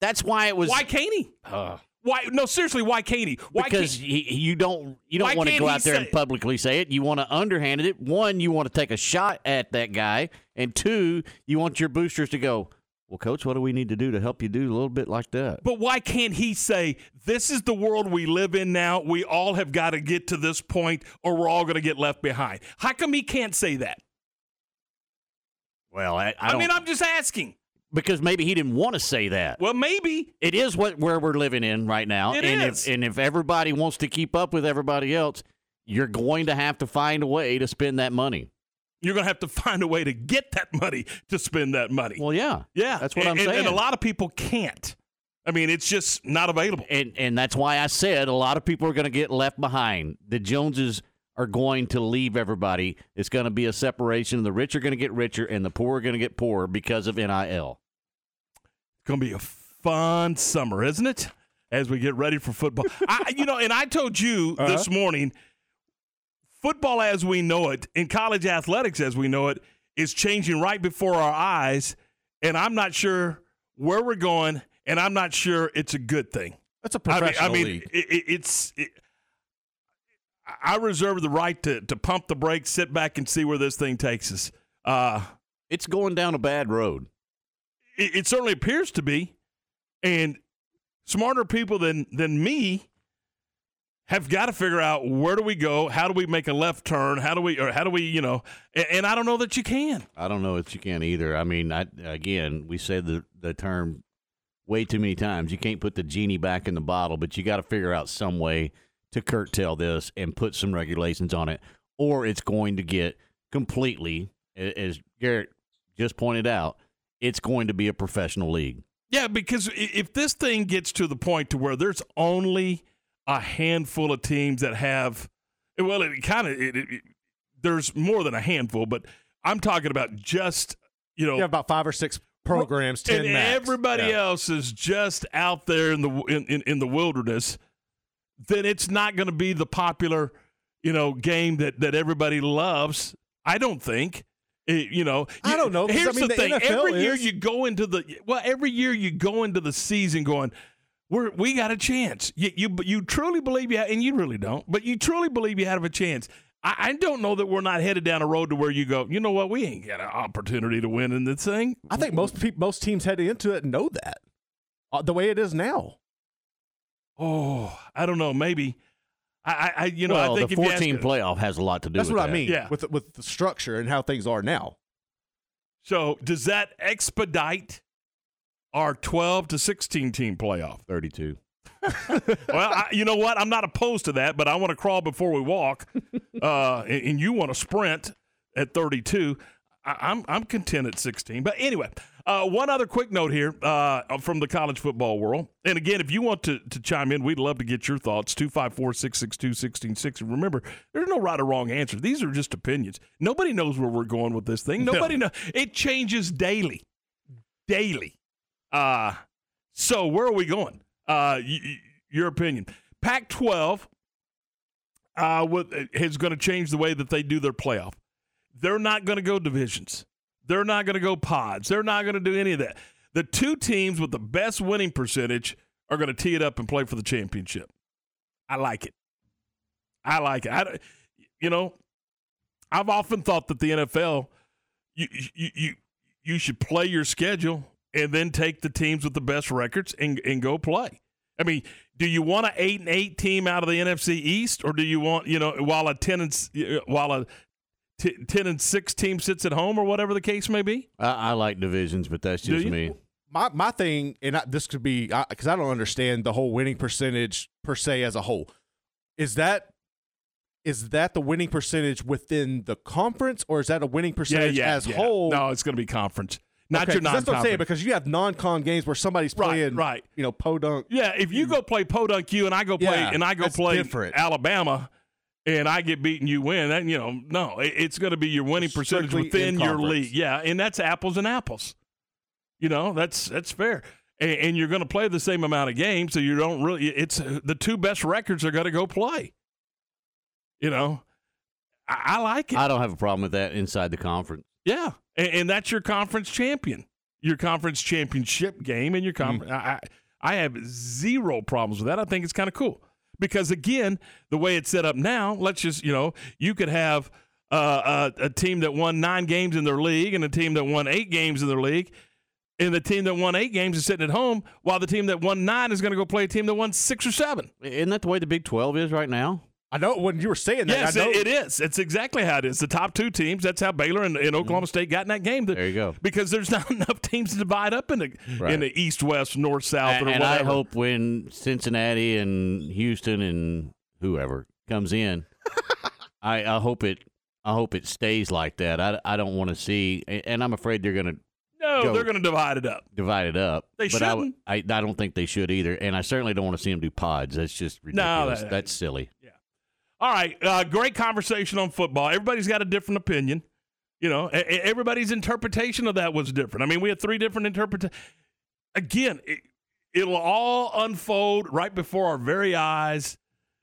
S5: That's why it was.
S3: Why can't he?
S5: Uh,
S3: Why? No, seriously, why can't he? Why
S5: because
S3: can't,
S5: he, you don't you don't want to go out there and publicly say it. You want to underhand it. One, you want to take a shot at that guy, and two, you want your boosters to go. Well, coach, what do we need to do to help you do a little bit like that?
S3: But why can't he say, this is the world we live in now? We all have got to get to this point or we're all going to get left behind. How come he can't say that?
S5: Well, I, I,
S3: I, mean, I'm just asking.
S5: because maybe he didn't want to say that.
S3: Well, maybe.
S5: It is what where we're living in right now,
S3: It
S5: and
S3: is.
S5: if and if everybody wants to keep up with everybody else, you're going to have to find a way to spend that money.
S3: You're going to have to find a way to get that money to spend that money.
S5: Well, yeah,
S3: yeah.
S5: that's what
S3: and,
S5: I'm
S3: and-
S5: saying.
S3: And a lot of people can't. I mean, it's just not available.
S5: and and that's why I said a lot of people are going to get left behind. The Joneses are going to leave everybody. It's going to be a separation. The rich are going to get richer, and the poor are going to get poorer because of NIL.
S3: It's going to be a fun summer, isn't it? As we get ready for football. I, you know, and I told you
S5: Uh-huh.
S3: this morning, football as we know it, and college athletics as we know it, is changing right before our eyes. And I'm not sure where we're going, and I'm not sure it's a good thing.
S4: That's a
S3: I mean,
S4: professional
S3: I mean,
S4: league.
S3: It, it, it's. It, I reserve the right to, to pump the brakes, sit back, and see where this thing takes us. Uh,
S5: It's going down a bad road.
S3: it, it certainly appears to be, and smarter people than than me have got to figure out where do we go, how do we make a left turn, how do we or how do we, you know, and, and I don't know that you can.
S5: I don't know that you can either. I mean, I, again, we said the the term way too many times. You can't put the genie back in the bottle, but you got to figure out some way to curtail this and put some regulations on it, or it's going to get completely, as Garrett just pointed out, it's going to be a professional league.
S3: Yeah, because if this thing gets to the point to where there's only a handful of teams that have, well, it kind of it, it, it- there's more than a handful, but I'm talking about just you know
S4: You have about five or six programs, ten
S3: and
S4: max.
S3: everybody
S4: Yeah.
S3: else is just out there in the in, in, in the wilderness, then it's not going to be the popular, you know, game that that everybody loves. I don't think. It- you know,
S4: I don't know, 'cause, I
S3: Here's
S4: mean,
S3: the
S4: the
S3: thing:
S4: NFL
S3: every year you go into the well, every year you go into the season going, "We're we got a chance." You you, you truly believe you, ha- and you really don't, but you truly believe you have a chance. I, I don't know that we're not headed down a road to where you go. You know what? We ain't got an opportunity to win in this thing.
S4: I think most peop most teams heading into it know that uh, the way it is now.
S3: Oh, I don't know. Maybe. I, I, I you know,
S5: well,
S3: I think
S5: the
S3: if you ask-
S5: four-team playoff has a lot to do
S4: That's
S5: with
S4: what
S5: that.
S4: I mean.
S3: Yeah.
S4: with the, with the structure and how things are now.
S3: So does that expedite our 12 to 16 team playoff?
S5: 32. *laughs*
S3: well, I, you know what? I'm not opposed to that, but I want to crawl before we walk, *laughs* uh, and, and you want to sprint at 32. I, I'm I'm content at 16. But anyway, uh, one other quick note here uh, from the college football world. And again, if you want to, to chime in, we'd love to get your thoughts. 254 662 1660. Remember, there's no right or wrong answer. These are just opinions. Nobody knows where we're going with this thing.
S4: No.
S3: Nobody knows. It changes daily. Daily. Uh, so where are we going? Uh, y- y- your opinion. Pac-12 uh, with, is going to change the way that they do their playoff. They're not going to go divisions. They're not going to go pods. They're not going to do any of that. The two teams with the best winning percentage are going to tee it up and play for the championship. I like it. I like it. I, you know, I've often thought that the NFL, you, you, you, you should play your schedule and then take the teams with the best records and, and go play. I mean, do you want an eight and eight team out of the NFC East, or do you want you know while a ten and while a t- ten and six team sits at home, or whatever the case may be?
S5: I, I like divisions, but that's just me.
S4: My my thing, and I, this could be because I don't understand the whole winning percentage per se as a whole. Is that is that the winning percentage within the conference, or is that a winning percentage as
S3: yeah.
S4: whole?
S3: No, it's going to be conference, not
S4: Okay,
S3: your
S4: 'cause
S3: non.
S4: That's what I'm saying because you have non-con games where somebody's playing,
S3: right.
S4: You know, podunk.
S3: Yeah, if you go play Podunk U and I go play
S4: Yeah,
S3: and I go play
S4: different.
S3: Alabama, and I get beaten, you win. That you know, no, it, it's going to be your winning percentage
S4: Strictly
S3: within your league. Yeah, and that's apples and apples. You know, that's that's fair. And, and you're going to play the same amount of games, so you don't really. It's the two best records are going to go play. You know, I, I like it.
S5: I don't have a problem with that inside the conference.
S3: Yeah, and, and that's your conference champion, your conference championship game, and your conference. Mm. I, I I have zero problems with that. I think it's kind of cool because again, the way it's set up now, let's just you know, you could have uh, a, a team that won nine games in their league and a team that won eight games in their league. And the team that won eight games is sitting at home, while the team that won nine is going to go play a team that won six or seven.
S5: Isn't that the way the Big 12 is right now?
S4: I know when you were saying that.
S3: Yes,
S4: I know,
S3: it it is. It's exactly how it is. The top two teams. That's how Baylor and, and Oklahoma mm-hmm. State got in that game.
S5: There you go.
S3: Because there's not *laughs* enough teams to divide up in the
S5: Right.
S3: in the East, West, North, South,
S5: and
S3: or
S5: and I hope when Cincinnati and Houston and whoever comes in, *laughs* I, I hope it I hope it stays like that. I, I don't want to see, and I'm afraid they're going to
S3: no,
S5: go-
S3: they're going to divide it up.
S5: divide it up.
S3: They
S5: but
S3: shouldn't.
S5: I, I don't think they should either, and I certainly don't want to see them do pods. That's just
S3: No,
S5: ridiculous.
S3: that-
S5: That's silly.
S3: All right, uh, great conversation on football. Everybody's got a different opinion. You know, e- everybody's interpretation of that was different. I mean, we had three different interpretations. Again, it, it'll all unfold right before our very eyes,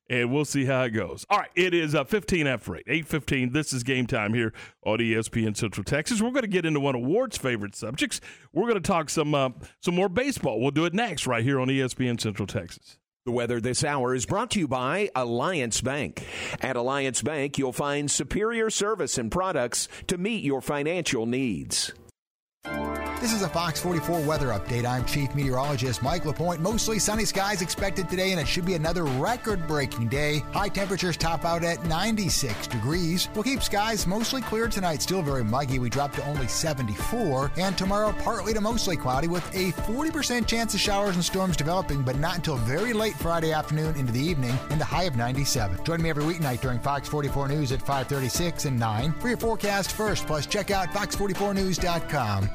S3: and we'll see how it goes. All right, it is uh, 15 after 8, 8.15. This is game time here on ESPN Central Texas. We're going to get into one of Ward's favorite subjects. We're going to talk some uh, some more baseball. We'll do it next right here on ESPN Central Texas.
S33: The weather this hour is brought to you by Alliance Bank. At Alliance Bank, you'll find superior service and products to meet your financial needs.
S34: This is a Fox 44 weather update. I'm Chief Meteorologist Mike LaPointe. Mostly sunny skies expected today, and it should be another record breaking day. High temperatures top out at 96 degrees. We'll keep skies mostly clear tonight, still very muggy. We drop to only 74. And tomorrow, partly to mostly cloudy with a 40% chance of showers and storms developing, but not until very late Friday afternoon into the evening, and a high of 97. Join me every weeknight during Fox 44 News at 536 and 9 for your forecast first. Plus, check out fox44news.com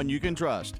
S14: you can trust.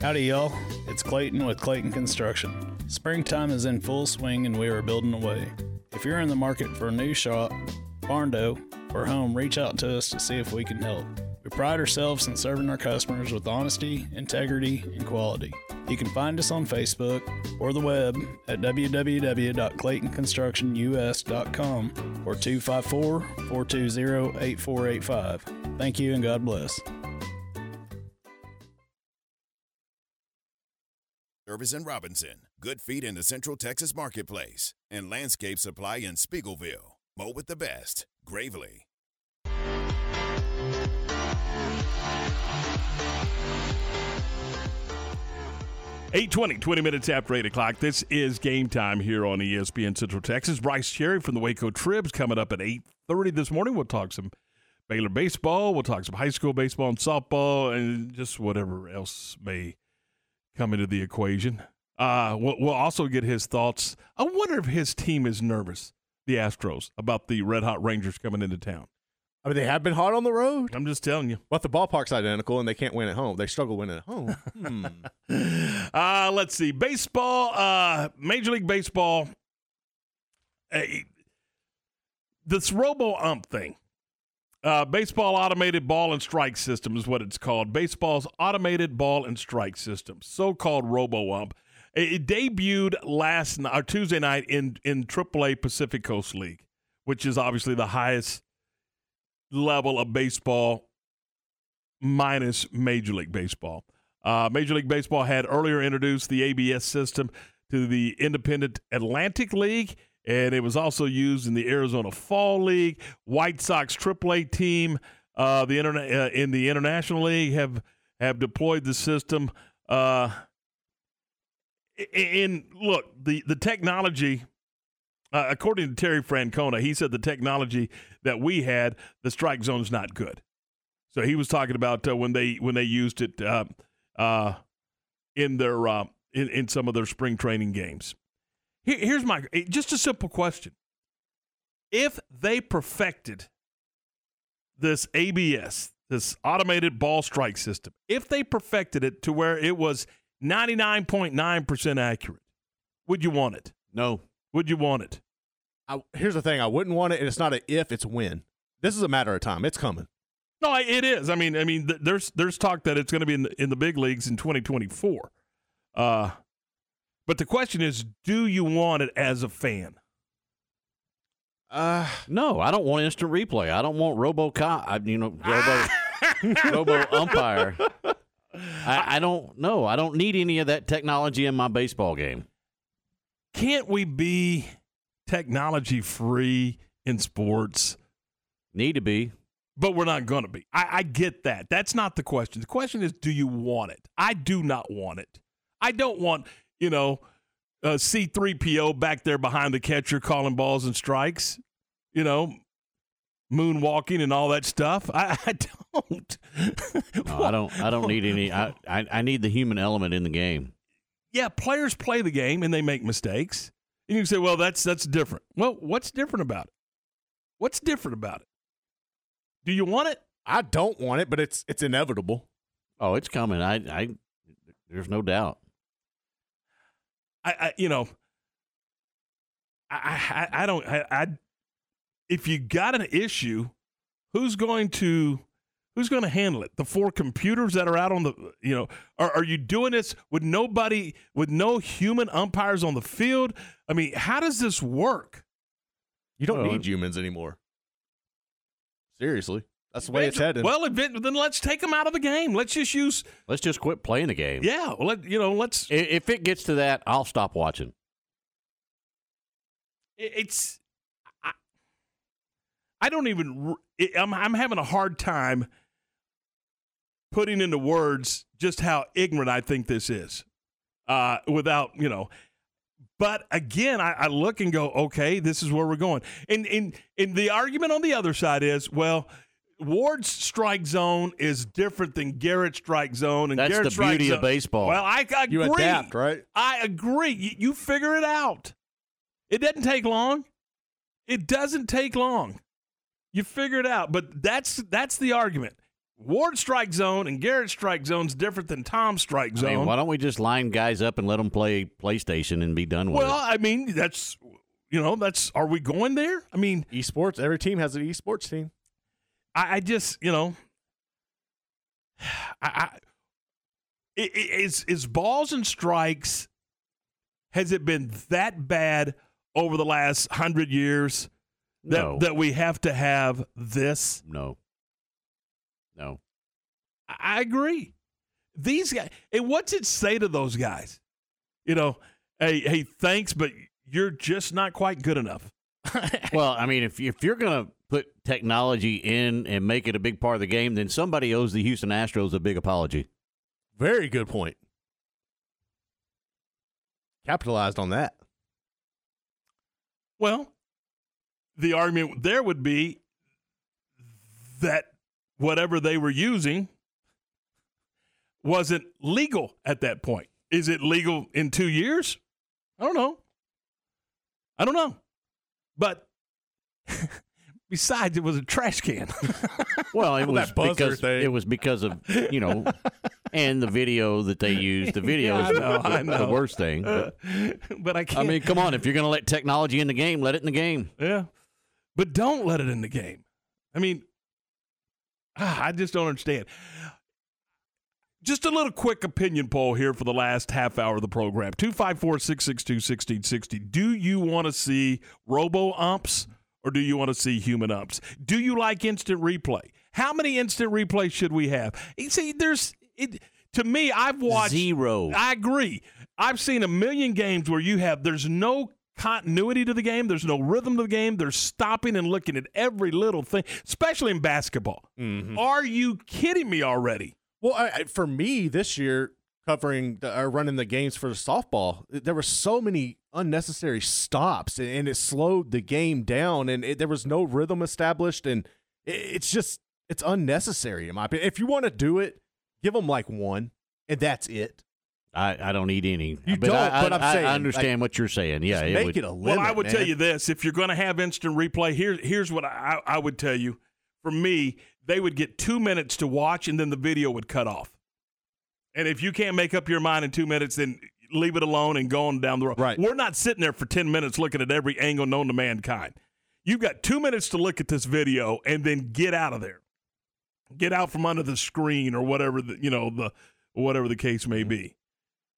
S35: Howdy, y'all. It's Clayton with Clayton Construction. Springtime is in full swing and we are building away. If you're in the market for a new shop, barndo, or home, reach out to us to see if we can help. We pride ourselves in serving our customers with honesty, integrity, and quality. You can find us on Facebook or the web at www.claytonconstructionus.com or 254 420 8485. Thank you and God bless.
S2: Service in Robinson, Good Feet in the Central Texas Marketplace, and Landscape Supply in Speegleville. Mow with the best. Gravely.
S3: Eight twenty, 20 minutes after 8 o'clock. This is game time here on ESPN Central Texas. Bryce Cherry from the Waco Tribs coming up at 8.30 this morning. We'll talk some Baylor baseball. We'll talk some high school baseball and softball and just whatever else may come into the equation. Uh, we'll, we'll also get his thoughts. I wonder if his team is nervous, the Astros, about the Red Hot Rangers coming into town.
S4: I mean, they have been hot on the road.
S3: I'm just telling you.
S4: But the ballpark's identical, and they can't win at home. They struggle winning at home. *laughs* Hmm.
S3: Uh, let's see. Baseball, uh, Major League Baseball. Uh, this robo ump thing. Uh, baseball automated ball and strike system is what it's called. Baseball's automated ball and strike system, so-called robo ump. It, it debuted last n- or Tuesday night in in AAA Pacific Coast League, which is obviously the highest level of baseball minus Major League Baseball. Uh, Major League Baseball had earlier introduced the ABS system to the Independent Atlantic League, and it was also used in the Arizona Fall League. White Sox AAA team, uh, the internet uh, in the International League have have deployed the system. Uh, and look, the the technology uh, according to Terry Francona, he said the technology that we had, the strike zone's not good. So he was talking about uh, when they when they used it uh, uh, in their uh, in in some of their spring training games. Here, here's my just a simple question: If they perfected this ABS, this automated ball strike system, if they perfected it to where it was ninety nine point nine percent accurate, would you want it?
S5: No.
S3: Would you want it?
S4: I, here's the thing: I wouldn't want it, and it's not an if, it's when. This is a matter of time. It's coming.
S3: No, it is. I mean, I mean, th- there's there's talk that it's going to be in the, in the big leagues in 2024. Uh, but the question is, do you want it as a fan?
S5: Uh, no, I don't want instant replay. I don't want robo cop. You know, robo *laughs* robo umpire. I, I don't know. I don't need any of that technology in my baseball game.
S3: Can't we be technology free in sports?
S5: Need to be.
S3: But we're not going to be. I, I get that. That's not the question. The question is, do you want it? I do not want it. I don't want, you know, uh, C3PO back there behind the catcher calling balls and strikes, you know, moonwalking and all that stuff. I, *laughs* I don't.
S5: No, I don't. I don't need any. I, I I need the human element in the game.
S3: yeah, players play the game and they make mistakes. And you can say, well, that's that's different. Well, what's different about it? What's different about it? Do you want it?
S4: I don't want it, but it's it's inevitable.
S5: Oh, it's coming. I I there's no doubt.
S3: I, I you know, I, I, I don't, I, I, if you got an issue, who's going to, who's going to handle it? The four computers that are out on the, you know, are, are you doing this with nobody, with no human umpires on the field? I mean, how does this work?
S4: You don't
S3: Well,
S4: need humans anymore. Seriously, that's the way it's headed.
S3: Well, then then let's take them out of the game. Let's just use.
S5: Let's just quit playing the game.
S3: Yeah, well, let, you know, let's.
S5: If it gets to that, I'll stop watching.
S3: it- it's I, I don't even r- it- I'm I'm having a hard time putting into words just how ignorant I think this is. Uh, without you know, but again, I, I look and go, okay, this is where we're going. And and and the argument on the other side is, well. Ward's strike zone is different than Garrett's strike zone, and
S5: That's
S3: Garrett's
S5: the beauty
S3: strike
S5: of baseball.
S3: Well, I, I agree.
S4: You adapt, right?
S3: I agree. You, you figure it out. It doesn't take long. It doesn't take long. You figure it out. But that's that's the argument. Ward's strike zone and Garrett's strike zone is different than Tom's strike
S5: I
S3: zone.
S5: mean, why don't we just line guys up and let them play PlayStation and be done with
S3: well,
S5: it?
S3: Well, I mean, that's you know, that's are we going there? I mean,
S4: esports. Every team has an esports team.
S3: I, I just you know, *sighs* I, I is is balls and strikes. Has it been that bad over the last hundred years that
S5: No.
S3: that we have to have this?
S5: No. No.
S3: I I agree. These guys, and what's it say to those guys? You know, hey, hey, thanks, but you're just not quite good enough. *laughs*
S5: well, I mean, if if you're going to put technology in and make it a big part of the game, then somebody owes the Houston Astros a big apology.
S4: Very good point. Capitalized on that.
S3: Well, the argument there would be that whatever they were using wasn't legal at that point. Is it legal in two years? I don't know. I don't know. But *laughs* besides, it was a trash can. *laughs*
S5: Well, it was because
S3: thing.
S5: it was because of you know, and the video that they used. The video *laughs*
S3: Yeah,
S5: is
S3: know,
S5: the, the worst thing. But, *laughs*
S3: but I
S5: I
S3: can't.
S5: I mean, come on! If you're going to let technology in the game, let it in the game.
S3: Yeah. But don't let it in the game. I mean, ah, *sighs* I just don't understand. Just a little quick opinion poll here for the last half hour of the program 254 662 1660. Do you want to see robo umps or do you want to see human umps? Do you like instant replay? How many instant replays should we have? You see, there's it to me, I've watched
S5: Zero.
S3: I agree. I've seen a million games where you have there's no continuity to the game, there's no rhythm to the game. They're stopping and looking at every little thing, especially in basketball. Mm-hmm. Are you kidding me already?
S4: Well, I, I- for me this year, covering the, or running the games for the softball, there were so many unnecessary stops, and, and it slowed the game down, and it, there was no rhythm established, and it, it's just it's unnecessary in my opinion. If you want to do it, give them like one, and that's it.
S5: I, I don't need any.
S4: You
S5: but
S4: don't,
S5: I,
S4: but I'm
S5: I,
S4: saying,
S5: I understand
S4: like,
S5: what you're saying. Yeah,
S4: just
S5: it
S4: make
S5: would,
S4: it a limit,
S3: well, I
S4: limit,
S3: would tell you this: if you're going to have instant replay, here, here's what I, I would tell you. For me, they would get two minutes to watch, and then the video would cut off. And if you can't make up your mind in two minutes, then leave it alone and go on down the road.
S4: Right.
S3: We're not sitting there for ten minutes looking at every angle known to mankind. You've got two minutes to look at this video and then get out of there. Get out from under the screen or whatever the you know the whatever the case may be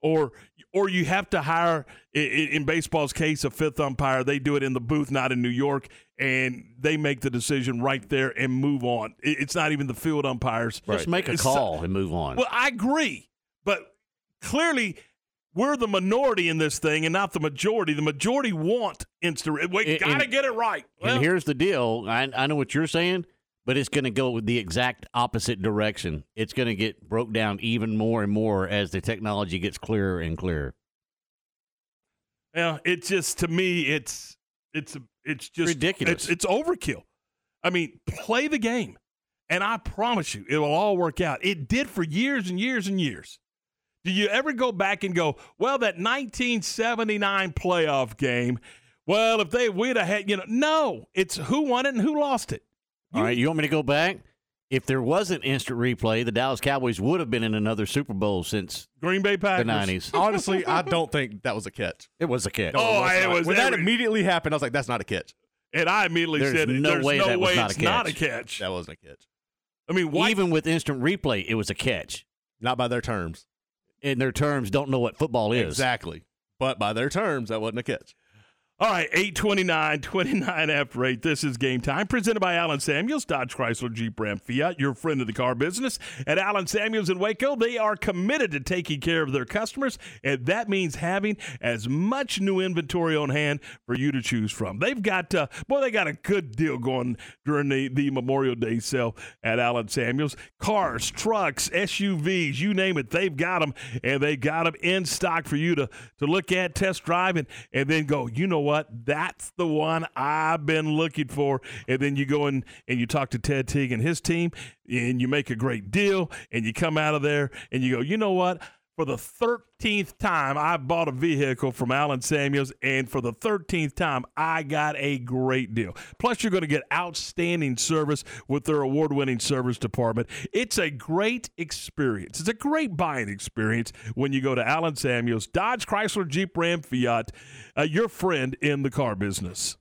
S3: or or you have to hire i- i- in baseball's case a fifth umpire they do it in the booth not in new york and they make the decision right there and move on it's not even the field umpires
S5: Just make a
S3: It's-
S5: call and move on.
S3: well i agree but clearly we're the minority in this thing and not the majority the majority want instant we gotta get it right Well,
S5: and here's the deal. I, I know what you're saying, but it's going to go the exact opposite direction. It's going to get broke down even more and more as the technology gets clearer and clearer.
S3: Yeah, it's just to me, it's it's it's just
S5: Ridiculous.
S3: It's, it's overkill. I mean, play the game, and I promise you, it will all work out. It did for years and years and years. Do you ever go back and go, well, that 1979 playoff game? Well, if they we'd have had, you know, no, it's who won it and who lost it.
S5: All right, you want me to go back? If there wasn't instant replay, the Dallas Cowboys would have been in another Super Bowl since
S3: Green Bay Packers.
S5: the 90s. *laughs*
S4: Honestly, I don't think that was a catch.
S5: It was a catch.
S3: Oh, I- it was
S4: when that immediately happened. I was like, "That's not a catch."
S3: And I immediately
S5: There's
S3: said,
S5: no
S3: "There's
S5: way
S3: no
S5: that was
S3: way
S5: not a
S3: it's not a
S5: catch.
S3: catch."
S4: That wasn't a catch.
S3: I mean, why?
S5: Even with instant replay, it was a catch.
S4: Not by their terms.
S5: In their terms, don't know what football is.
S4: Exactly. But by their terms, that wasn't a catch.
S3: All right, 829, 29 after 8. This is game time. Presented by Allen Samuels, Dodge Chrysler Jeep Ram Fiat, your friend of the car business. At Allen Samuels in Waco, they are committed to taking care of their customers, and that means having as much new inventory on hand for you to choose from. They've got, uh, boy, they got a good deal going during the, the Memorial Day sale at Allen Samuels. Cars, trucks, SUVs, you name it, they've got them, and they got them in stock for you to, to look at, test drive, and, and then go, you know what? But that's the one I've been looking for. And then you go in and you talk to Ted Teague and his team, and you make a great deal, and you come out of there and you go, you know what? For the 13th time, I bought a vehicle from Allen Samuels, and for the 13th time, I got a great deal. Plus, you're going to get outstanding service with their award winning service department. It's a great experience. It's a great buying experience when you go to Allen Samuels, Dodge, Chrysler, Jeep, Ram, Fiat, uh, your friend in the car business.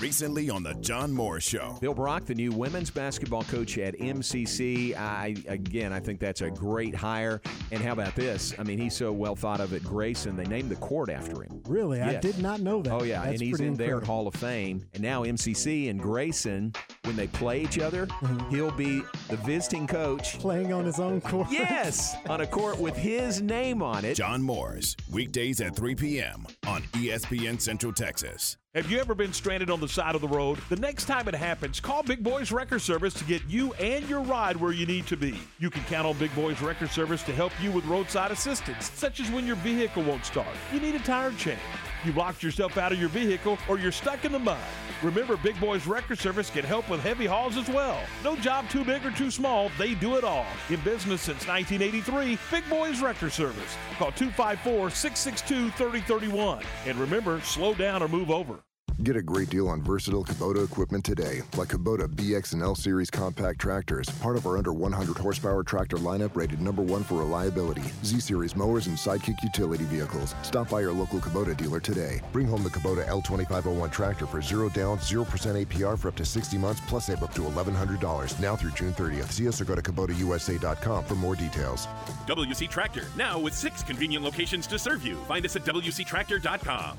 S2: Recently on the John Moore Show.
S33: Bill Brock, the new women's basketball coach at MCC. I again, I think that's a great hire. And how about this? I mean, he's so well thought of at Grayson. They named the court after him.
S36: Really, I did not know that.
S33: Oh yeah,
S36: That's
S33: and he's
S36: pretty
S33: in their. Hall of Fame. And now MCC and Grayson, when they play each other, mm-hmm. he'll be the visiting coach
S36: playing on his own court.
S33: Yes, *laughs* on a court with his name on it.
S2: John Moore's weekdays at 3 p.m. on ESPN Central Texas.
S3: Have you ever been stranded on the side of the road? The next time it happens, call Big Boys Wrecker Service to get you and your ride where you need to be. You can count on Big Boys Wrecker Service to help you with roadside assistance, such as when your vehicle won't start, you need a tire change, you locked yourself out of your vehicle, or you're stuck in the mud. Remember, Big Boys Wrecker Service can help with heavy hauls as well. No job too big or too small, they do it all. In business since 1983, Big Boys Wrecker Service. Call 254 662 3031. And remember, slow down or move over.
S37: Get a great deal on versatile Kubota equipment today, like Kubota BX and L Series compact tractors, part of our under 100 horsepower tractor lineup rated number one for reliability. Z Series mowers and Sidekick utility vehicles. Stop by your local Kubota dealer today. Bring home the Kubota L2501 tractor for zero down, 0% APR for up to 60 months, plus save up to $1,100 now through June 30th. See us or go to KubotaUSA.com for more details.
S38: WC Tractor, now with six convenient locations to serve you. Find us at WCTractor.com.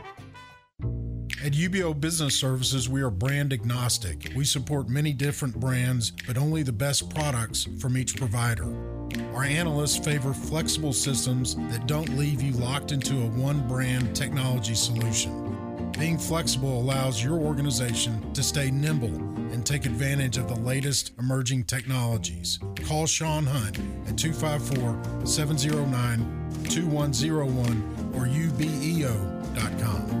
S39: At UBEO Business Services, we are brand agnostic. We support many different brands, but only the best products from each provider. Our analysts favor flexible systems that don't leave you locked into a one brand technology solution. Being flexible allows your organization to stay nimble and take advantage of the latest emerging technologies. Call Sean Hunt at 254 709 2101 or ubeo.com.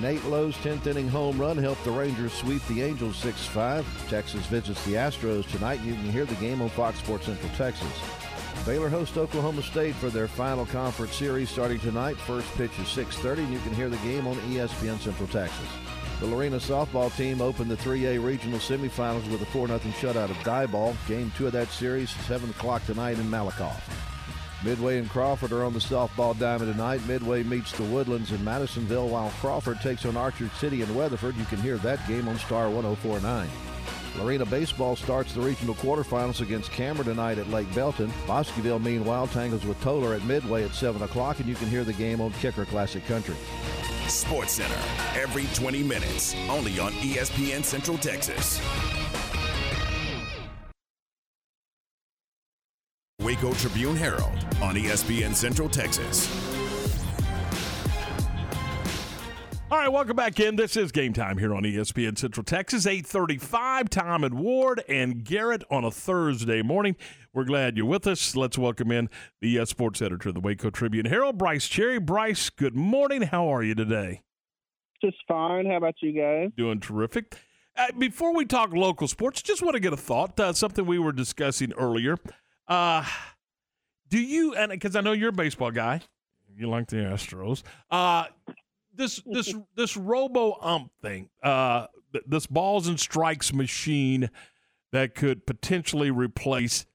S36: Nate Lowe's 10th inning home run helped the Rangers sweep the Angels 6-5. Texas visits the Astros tonight. You can hear the game on Fox Sports Central Texas. Baylor hosts Oklahoma State for their final conference series starting tonight. First pitch is 6:30, and you can hear the game on ESPN Central Texas. The Lorena softball team opened the 3A regional semifinals with a 4-0 shutout of Diboll. Game two of that series, 7 o'clock tonight in Malakoff. Midway and Crawford are on the softball diamond tonight. Midway meets the Woodlands in Madisonville, while Crawford takes on Archer City in Weatherford. You can hear that game on Star 1049. Lorena baseball starts the regional quarterfinals against Cameron tonight at Lake Belton. Bosqueville, meanwhile, tangles with Tolar at Midway at 7 o'clock, and you can hear the game on Kicker Classic Country.
S2: Sports Center every 20 minutes, only on ESPN Central Texas. Waco Tribune Herald on ESPN Central Texas.
S3: All right, welcome back in. This is game time here on ESPN Central Texas, 835. Tom and Ward and Garrett on a Thursday morning. We're glad you're with us. Let's welcome in the uh, sports editor of the Waco Tribune Herald, Brice Cherry. Brice, good morning. How are you today?
S40: Just fine. How about you guys?
S3: Doing terrific. Uh, before we talk local sports, just want to get a thought, uh, something we were discussing earlier. Uh, do you, and because I know you're a baseball guy, you like the Astros. Uh, this this *laughs* this robo ump thing, uh, th- this balls and strikes machine that could potentially replace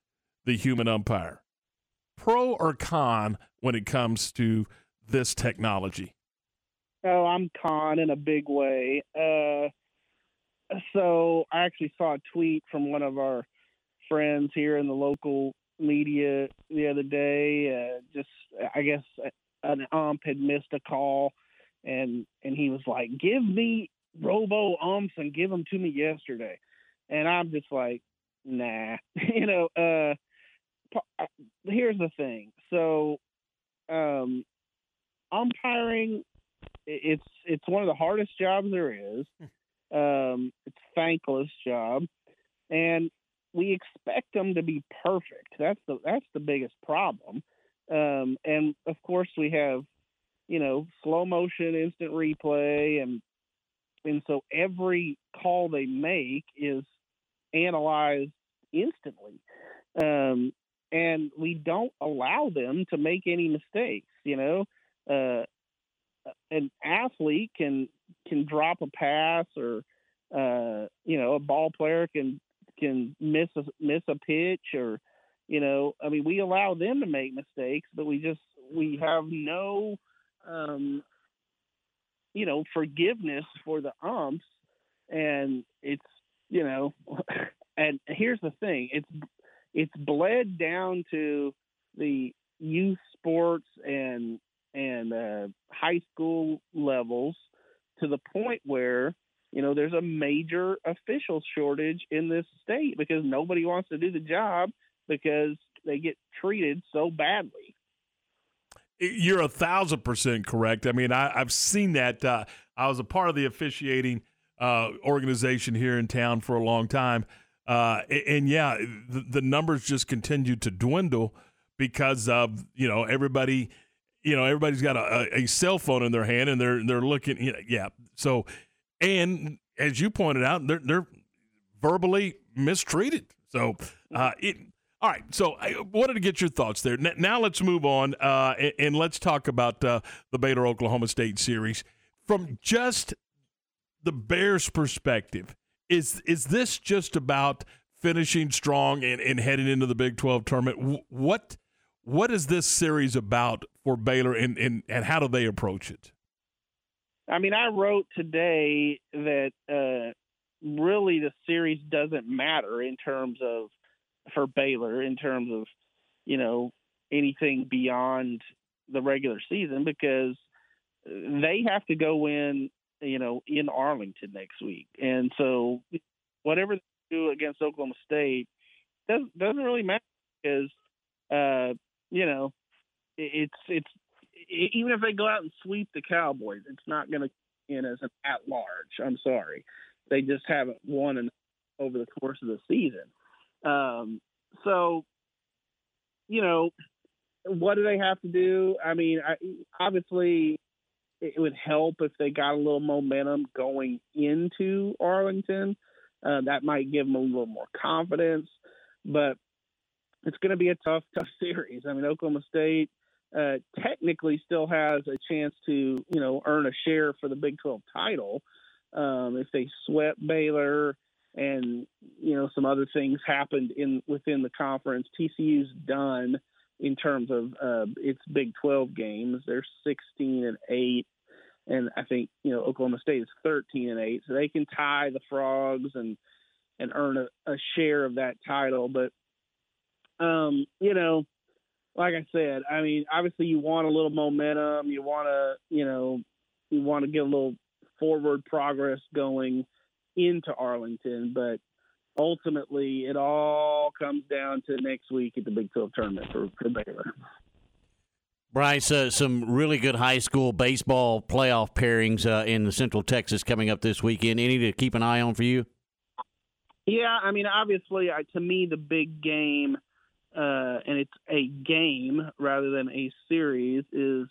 S3: the human umpire. Pro or con when it comes to this technology?
S40: Oh, I'm con in a big way. Uh, so I actually saw a tweet from one of our friends here in the local media the other day. Uh, just, I guess, an ump had missed a call, and and he was like, "Give me robo umps and give them to me yesterday," and I'm just like, "Nah," *laughs* you know. Uh, here's the thing. So, um, umpiring it's it's one of the hardest jobs there is. Um, it's a thankless job, and we expect them to be perfect. That's the that's the biggest problem. Um, and of course, we have you know slow motion, instant replay, and and so every call they make is analyzed instantly. Um, and we don't allow them to make any mistakes. You know, uh, an athlete can can drop a pass, or uh, you know, a ball player can can miss a miss a pitch, or you know, I mean, we allow them to make mistakes, but we just we have no, um, you know, forgiveness for the umps, and it's you know, *laughs* and here's the thing, it's it's bled down to the youth sports and and uh, high school levels to the point where you know there's a major official shortage in this state because nobody wants to do the job because they get treated so badly.
S3: You're a thousand percent correct. I mean, I, I've seen that. Uh, I was a part of the officiating uh, organization here in town for a long time, uh, and, and yeah, the, the numbers just continue to dwindle because of you know everybody, you know everybody's got a, a, a cell phone in their hand and they're they're looking. You know, yeah, so and as you pointed out, they're they're verbally mistreated. So uh, it. All right, so I wanted to get your thoughts there. N- Now let's move on uh, and, and let's talk about uh, the Baylor Oklahoma State series from just the Bears' perspective. Is is this just about finishing strong and, and heading into the Big Twelve tournament? Wh- What what is this series about for Baylor, and, and, and how do they approach it?
S40: I mean, I wrote today that uh, really the series doesn't matter in terms of for Baylor in terms of you know anything beyond the regular season because they have to go in you know in Arlington next week, and so whatever they do against Oklahoma State doesn't doesn't really matter because uh, you know it's it's even if they go out and sweep the Cowboys, it's not going to in as an at large. I'm sorry. They just haven't won over the course of the season. Um, so, you know, what do they have to do? I mean, I, obviously, it would help if they got a little momentum going into Arlington. Uh, that might give them a little more confidence, but it's going to be a tough, tough *laughs* series. I mean, Oklahoma State uh, technically still has a chance to, you know, earn a share for the Big 12 title um, if they swept Baylor and you know some other things happened in within the conference. TCU's done in terms of uh, its Big 12 games. They're 16 and eight, and I think you know Oklahoma State is 13 and eight, so they can tie the Frogs and and earn a, a share of that title. But um, you know, like I said, I mean, obviously you want a little momentum. You want to, you know, you want to get a little forward progress going into Arlington, but ultimately it all comes down to next week at the Big 12 tournament for, for Baylor.
S5: Brice, uh, some really good high school baseball playoff pairings uh, in the Central Texas coming up this weekend. Any to keep an eye on for you?
S40: Yeah, I mean, obviously, uh, to me, the big game, uh, and it's a game rather than a series, is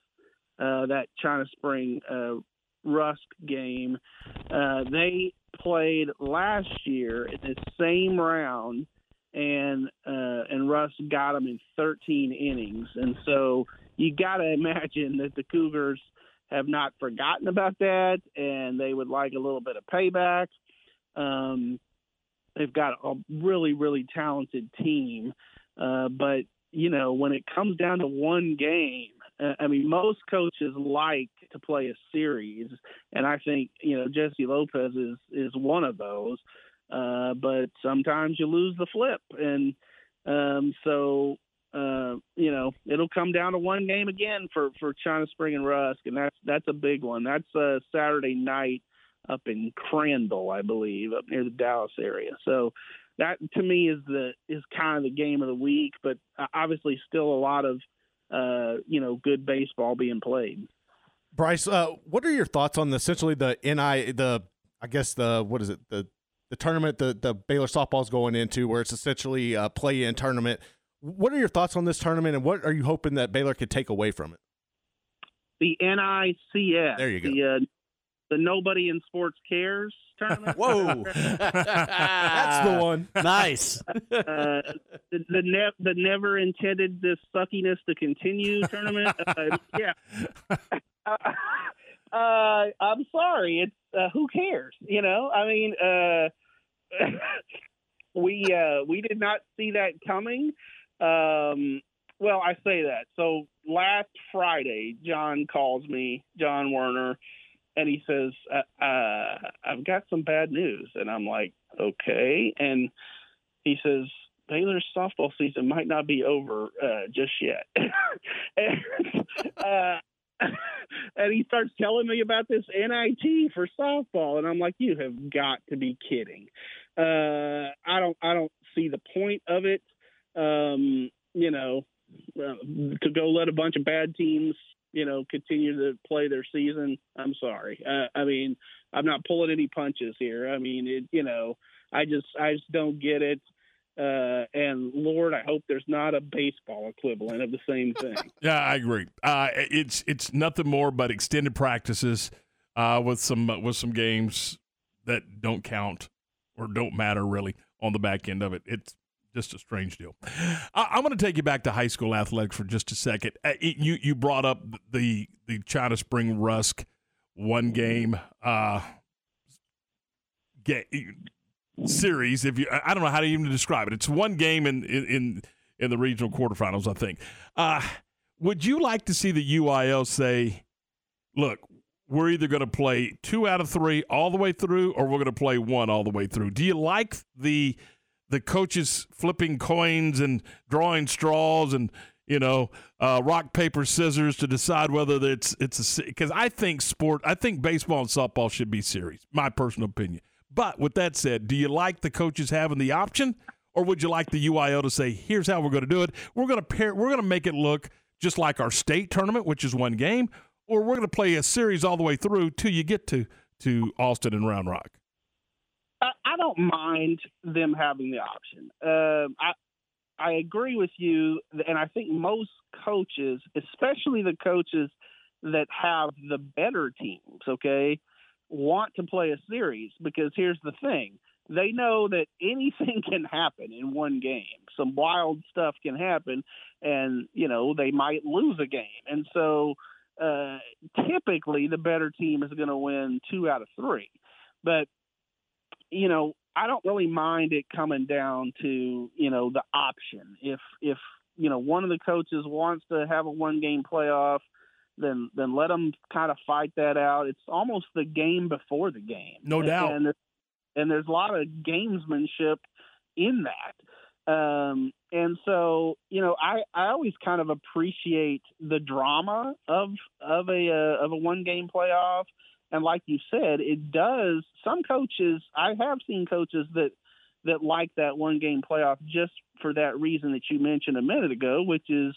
S40: uh, that China Spring uh, Rusk game. Uh, they played last year in the same round, and uh, and Rusk got them in 13 innings, and so you got to *laughs* imagine that the Cougars have not forgotten about that, and they would like a little bit of payback. Um, they've got a really, really talented team, uh, but you know when it comes down to one game, uh, I mean, most coaches like to play a series, and I think you know Jesse Lopez is is one of those. Uh, but sometimes you lose the flip, and um, so uh, you know it'll come down to one game again for for China Spring and Rusk, and that's that's a big one. That's a Saturday night up in Crandall, I believe, up near the Dallas area. So that to me is the is kind of the game of the week, but uh, obviously still a lot of uh, you know, good baseball being played.
S4: Brice, uh, what are your thoughts on the, essentially the NI the I guess the what is it the the tournament the the Baylor softball's going into where it's essentially a play in tournament. What are your thoughts on this tournament, and what are you hoping that Baylor could take away from it?
S40: The NISC.
S4: There you go.
S40: The, uh, the Nobody in Sports Cares tournament.
S4: Whoa, *laughs* that's the one.
S5: Nice. *laughs*
S40: uh, the the, ne- the never intended this suckiness to continue tournament. Uh, yeah. *laughs* Uh, I'm sorry. It's uh, who cares? You know. I mean, uh, we uh, we did not see that coming. Um, well, I say that. So last Friday, John calls me, John Werner and he says, uh, uh, "I've got some bad news," and I'm like, "Okay." And he says, "Baylor's softball season might not be over uh, just yet." *laughs* and, uh, *laughs* and he starts telling me about this NIT for softball, and I'm like, "You have got to be kidding!" Uh, I don't, I don't see the point of it. Um, you know, uh, to go let a bunch of bad teams you know, continue to play their season. I'm sorry. Uh, I mean, I'm not pulling any punches here. I mean, it, you know, I just, I just don't get it. Uh, and Lord, I hope there's not a baseball equivalent of the same thing. *laughs*
S3: yeah, I agree. Uh, it's it's nothing more but extended practices uh, with some with some games that don't count or don't matter really on the back end of it. It's just a strange deal. I, am going to take you back to high school athletics for just a second. Uh, it, you you brought up the the China Spring Rusk one game uh, series. If you, I don't know how to even describe it. It's one game in in in the regional quarterfinals. I think. Uh, would you like to see the UIL say, "Look, we're either going to play two out of three all the way through, or we're going to play one all the way through"? Do you like the the coaches flipping coins and drawing straws and you know uh, rock paper scissors to decide whether it's it's a because I think sport I think baseball and softball should be series my personal opinion. But with that said, do you like the coaches having the option, or would you like the UIL to say, "Here's how we're going to do it. We're going to pair. We're going to make it look just like our state tournament, which is one game, or we're going to play a series all the way through till you get to to Austin and Round Rock."
S40: I don't mind them having the option. Um, I I agree with you, and I think most coaches, especially the coaches that have the better teams, okay, want to play a series because here's the thing. They know that anything *laughs* can happen in one game. Some wild stuff can happen, and you know they might lose a game. And so, uh, typically, the better team is going to win two out of three. But you know, I don't really mind it coming down to you know the option. If if you know one of the coaches wants to have a one game playoff, then then let them kind of fight that out. It's almost the game before the game,
S3: no doubt.
S40: And, and there's a lot of gamesmanship in that. Um, and so you know, I I always kind of appreciate the drama of of a uh, of a one game playoff and like you said, it does. Some coaches, I have seen coaches that that like that one game playoff just for that reason that you mentioned a minute ago, which is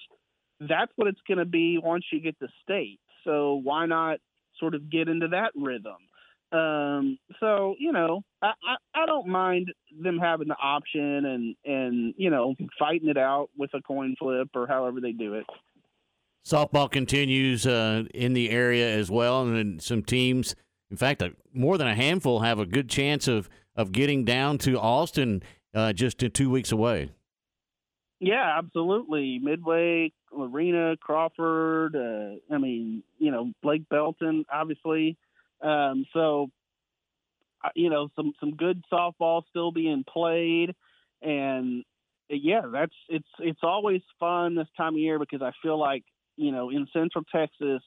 S40: that's what it's going to be once you get to state. So why not sort of get into that rhythm? Um, so you know, I, I, I don't mind them having the option and and you know fighting it out with a coin flip or however they do it.
S5: Softball continues uh, in the area as well, and some teams, in fact, uh, more than a handful, have a good chance of of getting down to Austin uh, just two weeks away.
S40: Yeah, absolutely. Midway, Lorena, Crawford. Uh, I mean, you know, Lake Belton, obviously. Um, so, uh, you know, some some good softball still being played, and yeah, that's it's it's always fun this time of year because I feel like you know, in Central Texas,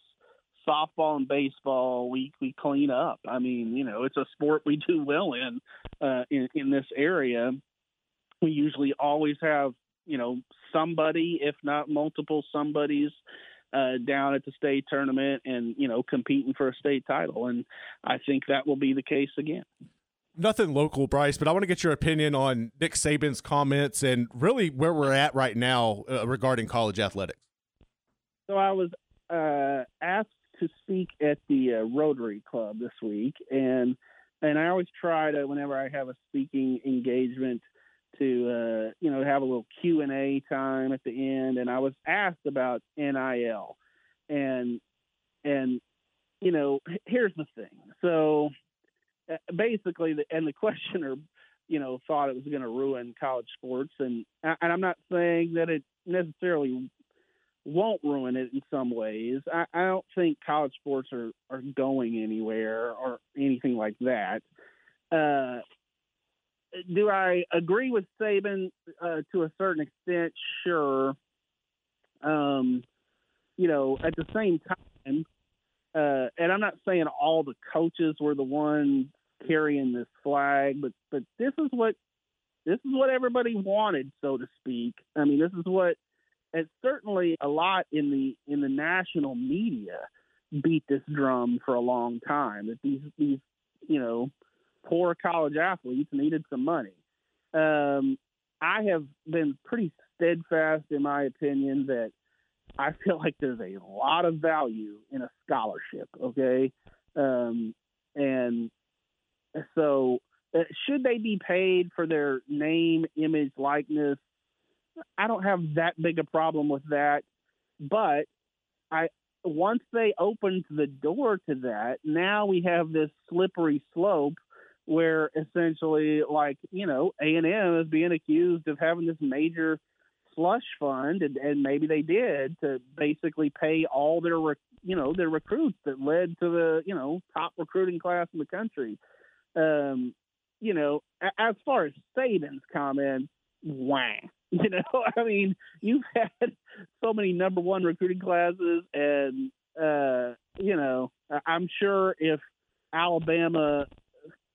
S40: softball and baseball, we we clean up. I mean, you know, it's a sport we *laughs* do well in uh, in, in this area. We usually always have, you know, somebody, if not multiple somebodies, uh, down at the state tournament and you know competing for a state title. And I think that will be the case again.
S4: Nothing local, Brice, but I want to get your opinion on Nick Saban's comments and really where we're at right now uh, regarding college athletics.
S40: So I was uh, asked to speak at the uh, Rotary Club this week, and and I always try to whenever I have a speaking engagement to uh, you know have a little Q and A time at the end. And I was asked about NIL, and and you know here's the thing. So uh, basically, the, and the *laughs* questioner you know thought it was going to ruin college sports, and and I'm not saying that it necessarily won't ruin it in some ways. I, I don't think college sports are, are going anywhere or anything like that. Uh, do I agree with Saban uh, to a certain extent? Sure. Um, you know, at the same time, uh, and I'm not saying all the coaches were the ones carrying this flag, but but this is what this is what everybody wanted, so to speak. I mean, this is what and certainly a lot in the in the national media beat this drum for a long time that these these you know poor college athletes needed some money. Um, I have been pretty steadfast in my opinion that I *laughs* feel like there's a lot of value in a scholarship. Okay, um, and so uh, should they be paid for their name, image, likeness, I don't have that big a problem with that. But I once they opened the door to that, now we have this slippery slope where essentially, like you know, A and M is being accused of having this major slush fund, and, and maybe they did to basically pay all their you know their recruits that led to the you know top recruiting class in the country. Um, you know, as far as Saban's comment, wah. *laughs* You know, *laughs* I mean, you've had *laughs* so many number one recruiting classes, and uh, you know, I'm sure if Alabama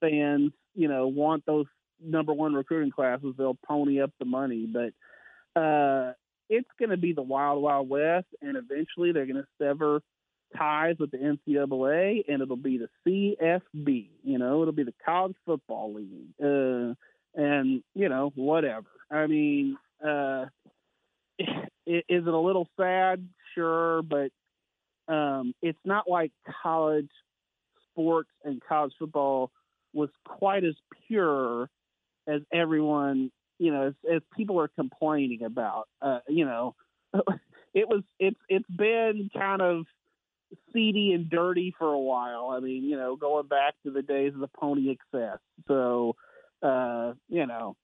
S40: fans, you know, want those number one recruiting classes, they'll pony up the money. But uh, it's going to be the wild, wild west, and eventually they're going to sever ties with the NCAA, and it'll be the CFB. You know, it'll be the College Football League, uh, and you know, whatever. I mean, uh, *laughs* is it a little sad? Sure, but um, it's not like college sports and college football was quite as pure as everyone, you know, as, as people are complaining about. Uh, you know, *laughs* it was it's it's been kind of seedy and dirty for a while. I mean, you know, going back to the days of the Pony Excess. So, uh, you know,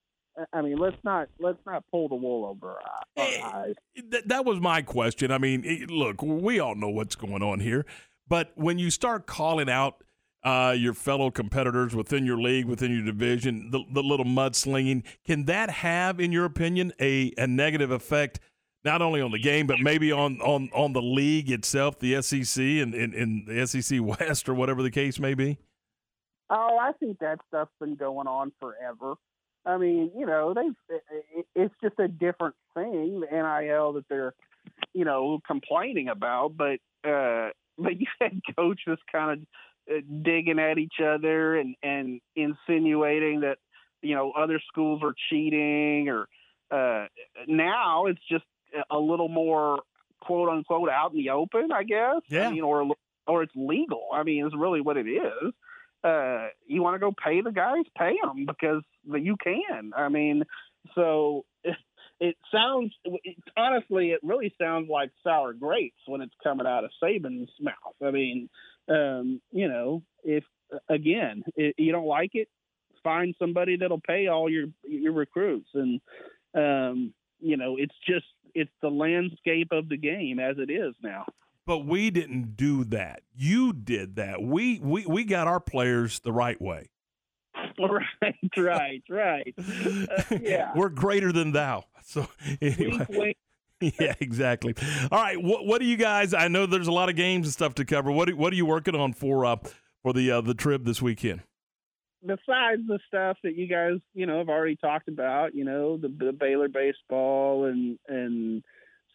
S40: I mean, let's not let's not pull the wool over our, our eyes.
S3: That, that was my question. I mean, it- look, we all know what's going on here, but when you start calling out uh, your fellow competitors within your league, within your division, the, the little mudslinging, can that have, in your opinion, a, a negative effect? Not only on the game, but maybe on, on, on the league itself, the SEC and, and, and the SEC *laughs* West, or whatever the case may be.
S40: Oh, I think that stuff's been going on forever. I mean, you know, they've it- it's just a different thing, the NIL that they're, you know, complaining about. But uh, but *laughs* you had coaches kind of uh, digging at each other and and insinuating that you know other schools are cheating, or uh, now it's just a little more quote unquote out in the open, I guess.
S3: Yeah.
S40: I mean, or or it's legal. I mean, it's really what it is uh, you want to go pay the guys, pay them because you can. I mean, so it, *laughs* it sounds it, honestly, it really sounds like sour grapes when it's coming out of Saban's mouth. I mean, um, you know, if again you don't like it, find somebody that'll pay all your your recruits, and um, you know, it's just it's the landscape of the game as it is now.
S3: But we didn't do that. You did that. We we, we got our players the right way. *laughs*
S40: Right, right, right. Uh, *laughs* yeah.
S3: We're greater than thou. So anyway.
S40: Wink, wink. *laughs*
S3: yeah, exactly. All right, what what do you guys? I know there's a lot of games and stuff to cover. What are, what are you working on for uh for the uh, the trip this weekend?
S40: besides the stuff that you guys, you know, have already talked about, you know, the, the Baylor baseball and and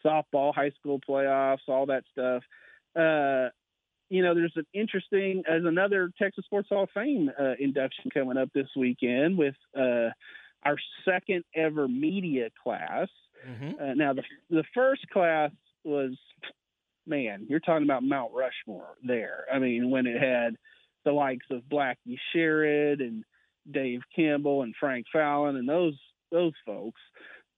S40: softball, high school playoffs, all that stuff. Uh, you know, there's an interesting as another Texas Sports Hall of Fame uh, induction coming up this weekend with uh, our second ever media class. Uh, now, the the first class was, man, you're talking about Mount Rushmore there. I mean, when it had the likes of Blackie Sherrod and Dave Campbell and Frank Fallon and those those folks.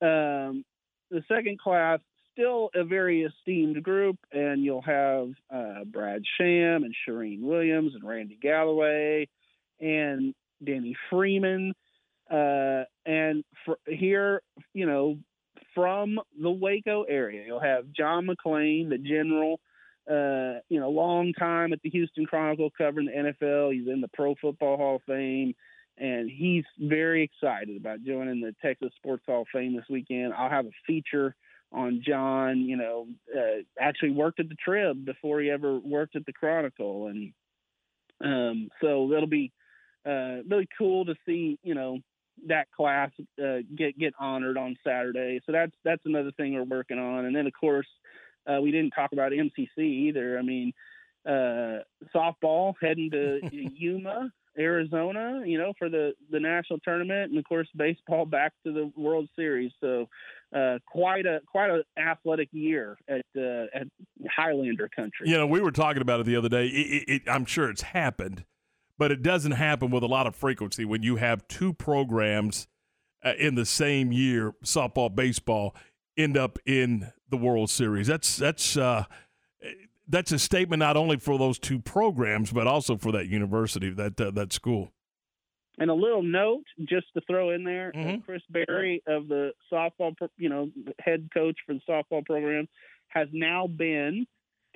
S40: Um, the second class still a very esteemed group, and you'll have uh, Brad Sham and Charean Williams and Randy Galloway and Denne Freeman. Uh, and for, here, you know, from the Waco area, you'll have John McClain, the general, uh, you know, long time at the Houston Chronicle covering the NFL. He's in the Pro Football Hall of Fame, and he's very excited about joining the Texas Sports Hall of Fame this weekend. I'll have a feature on John. You know, uh, actually worked at the Trib before he ever worked at the Chronicle, and um, so that'll be uh, really cool to see. You know. That class uh, get get honored on Saturday, so that's that's another thing we're working on. And then, of course, uh, we didn't talk about MCC either. I mean, uh, softball heading to *laughs* Yuma, Arizona, you know, for the, the national tournament, and of course, baseball back to the World Series. So, uh, quite a quite a athletic year at uh, at Highlander country.
S3: You know, we were talking about it the other day. It, it, it, I'm sure it's happened, but it doesn't happen with a lot of frequency when you have two programs uh, in the same year, softball, baseball, end up in the World Series. That's that's uh, that's a statement not only for those two programs, but also for that university, that uh, that school.
S40: And a little note, just to throw in there, uh,
S3: Mm-hmm.
S40: Chris Berry of the softball, you know, head coach for the softball program, has now been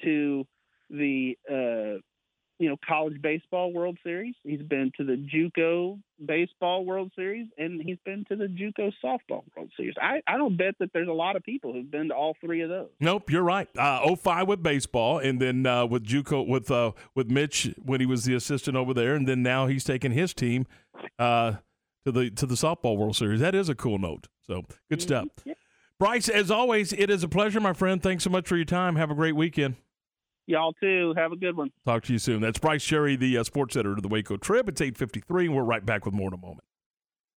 S40: to the, uh, you know, college baseball World Series. He's been to the JUCO baseball World Series, and he's been to the JUCO softball World Series. I, I don't bet that there's a lot of people who've been to all three of those.
S3: Nope, you're right. Uh, 05 with baseball, and then uh, with JUCO with uh, with Mitch when he was the assistant over there, and then now he's taking his team uh, to the to the softball World Series. That is a cool note. So good stuff. Brice, as always, it is a pleasure, my friend. Thanks so much for your time. Have a great weekend.
S40: Y'all too. Have a good one.
S3: Talk to you soon. That's Brice Cherry, the uh, sports editor of the Waco Trib. It's 8:53, and we're right back with more in a moment.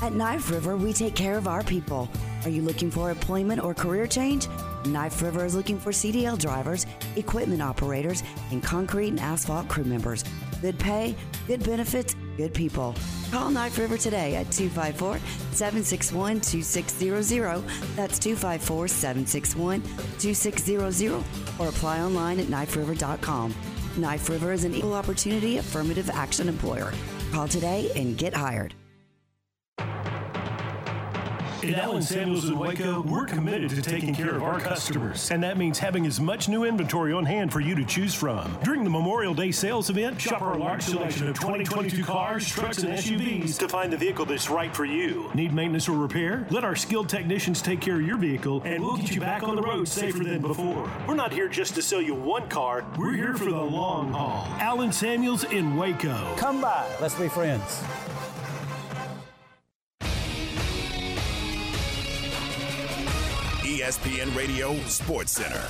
S24: At Knife River, we take care of our people. Are you looking for employment or career change? Knife River is looking for CDL drivers, equipment operators, and concrete and asphalt crew members. Good pay, good benefits, good people. Call Knife River today at 254 761 2600. That's 254 761 2600. Or apply online at kniferiver.com. Knife River is an equal opportunity affirmative action employer. Call today and get hired.
S41: At Allen Samuels in Waco, we're committed to taking care of our customers, and that means having as much new inventory on hand for you to choose from. During the Memorial Day sales event, shop our large selection of 2022 cars, trucks, and SUVs to find the vehicle that's right for you. Need maintenance or repair? Let our skilled technicians take care of your vehicle, and we'll get you back on the road safer than before. We're not here just to sell you one car, we're here for the long haul. Allen Samuels in Waco.
S42: Come by, let's be friends.
S2: ESPN Radio Sports Center.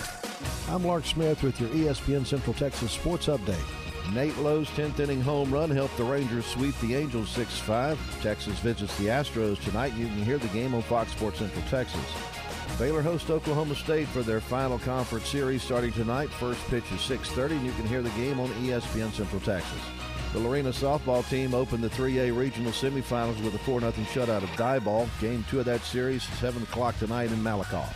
S36: I'm Lark Smith with your ESPN Central Texas Sports Update. Nate Lowe's 10th inning home run helped the Rangers sweep the Angels 6 5. Texas visits the Astros tonight. You can hear the game on Fox Sports Central Texas. Baylor hosts Oklahoma State for their final conference series starting tonight. First pitch is 6:30, and you can hear the game on ESPN Central Texas. The Lorena softball team opened the 3A regional semifinals with a 4-0 shutout of Diboll. Game two of that series, 7 o'clock tonight in Malakoff.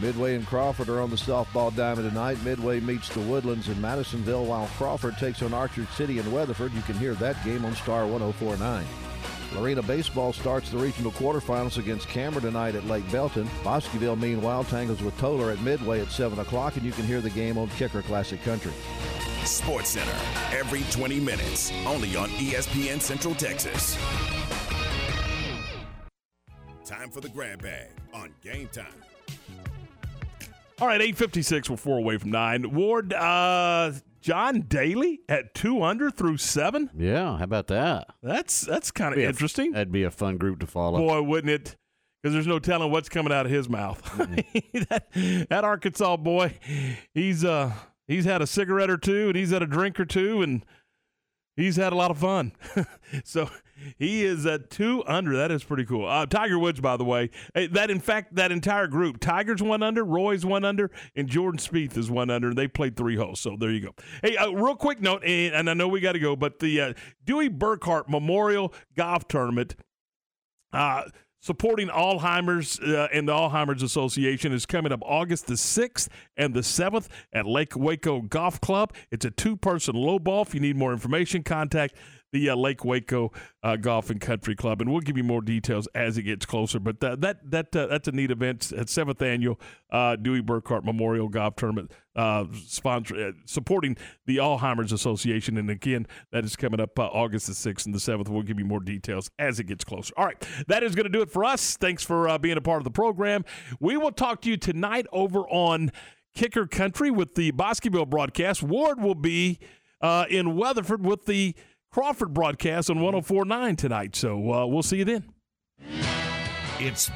S36: Midway and Crawford are on the softball diamond tonight. Midway meets the Woodlands in Madisonville, while Crawford takes on Archer City in Weatherford. You can hear that game on Star 1049. Lorena baseball starts the regional quarterfinals against Cameron tonight at Lake Belton. Bosqueville, meanwhile, tangles with Tolar at Midway at 7 o'clock, and you can hear the game on Kicker Classic Country.
S2: Sports Center, every 20 minutes, only on ESPN Central Texas. Time for the grab bag on game time.
S3: All right, 856, we're four away from nine. Ward, uh, John Daly at two under through seven?
S5: Yeah, how about that?
S3: That's that's kind of
S5: Be a-
S3: interesting.
S5: That'd be a fun group to follow.
S3: Boy, wouldn't it? Because there's no telling what's coming out of his mouth. *laughs* that, that Arkansas boy, he's uh he's had a cigarette or two, and he's had a drink or two, and he's had a lot of fun. *laughs* so he is at two under. That is pretty cool. Uh, Tiger Woods, by the way, eh, that in fact that entire group, Tiger's one under, Roy's one under, and Jordan Spieth is one under. They played three holes. So there you go. Hey, uh, real quick note, and, and I know we got to go, but the uh, Dewey Burkhart Memorial Golf Tournament. Uh, supporting Alzheimer's uh, and the Alzheimer's Association is coming up August the 6th and the 7th at Lake Waco Golf Club. It's a two person low ball. If you need more information, contact the uh, Lake Waco uh, Golf and Country Club, and we'll give you more details as it gets closer. But that that that uh, that's a neat event. At seventh annual uh, Dewey Burkhart Memorial Golf Tournament, uh, sponsor uh, supporting the Alzheimer's Association, and again that is coming up uh, August the sixth and the seventh. We'll give you more details as it gets closer. All right, that is going to do it for us. Thanks for uh, being a part of the program. We will talk to you tonight over on Kicker Country with the Bosqueville broadcast. Ward will be uh, in Weatherford with the Crawford broadcast on 1049 tonight. So uh, we'll see you then.
S38: It's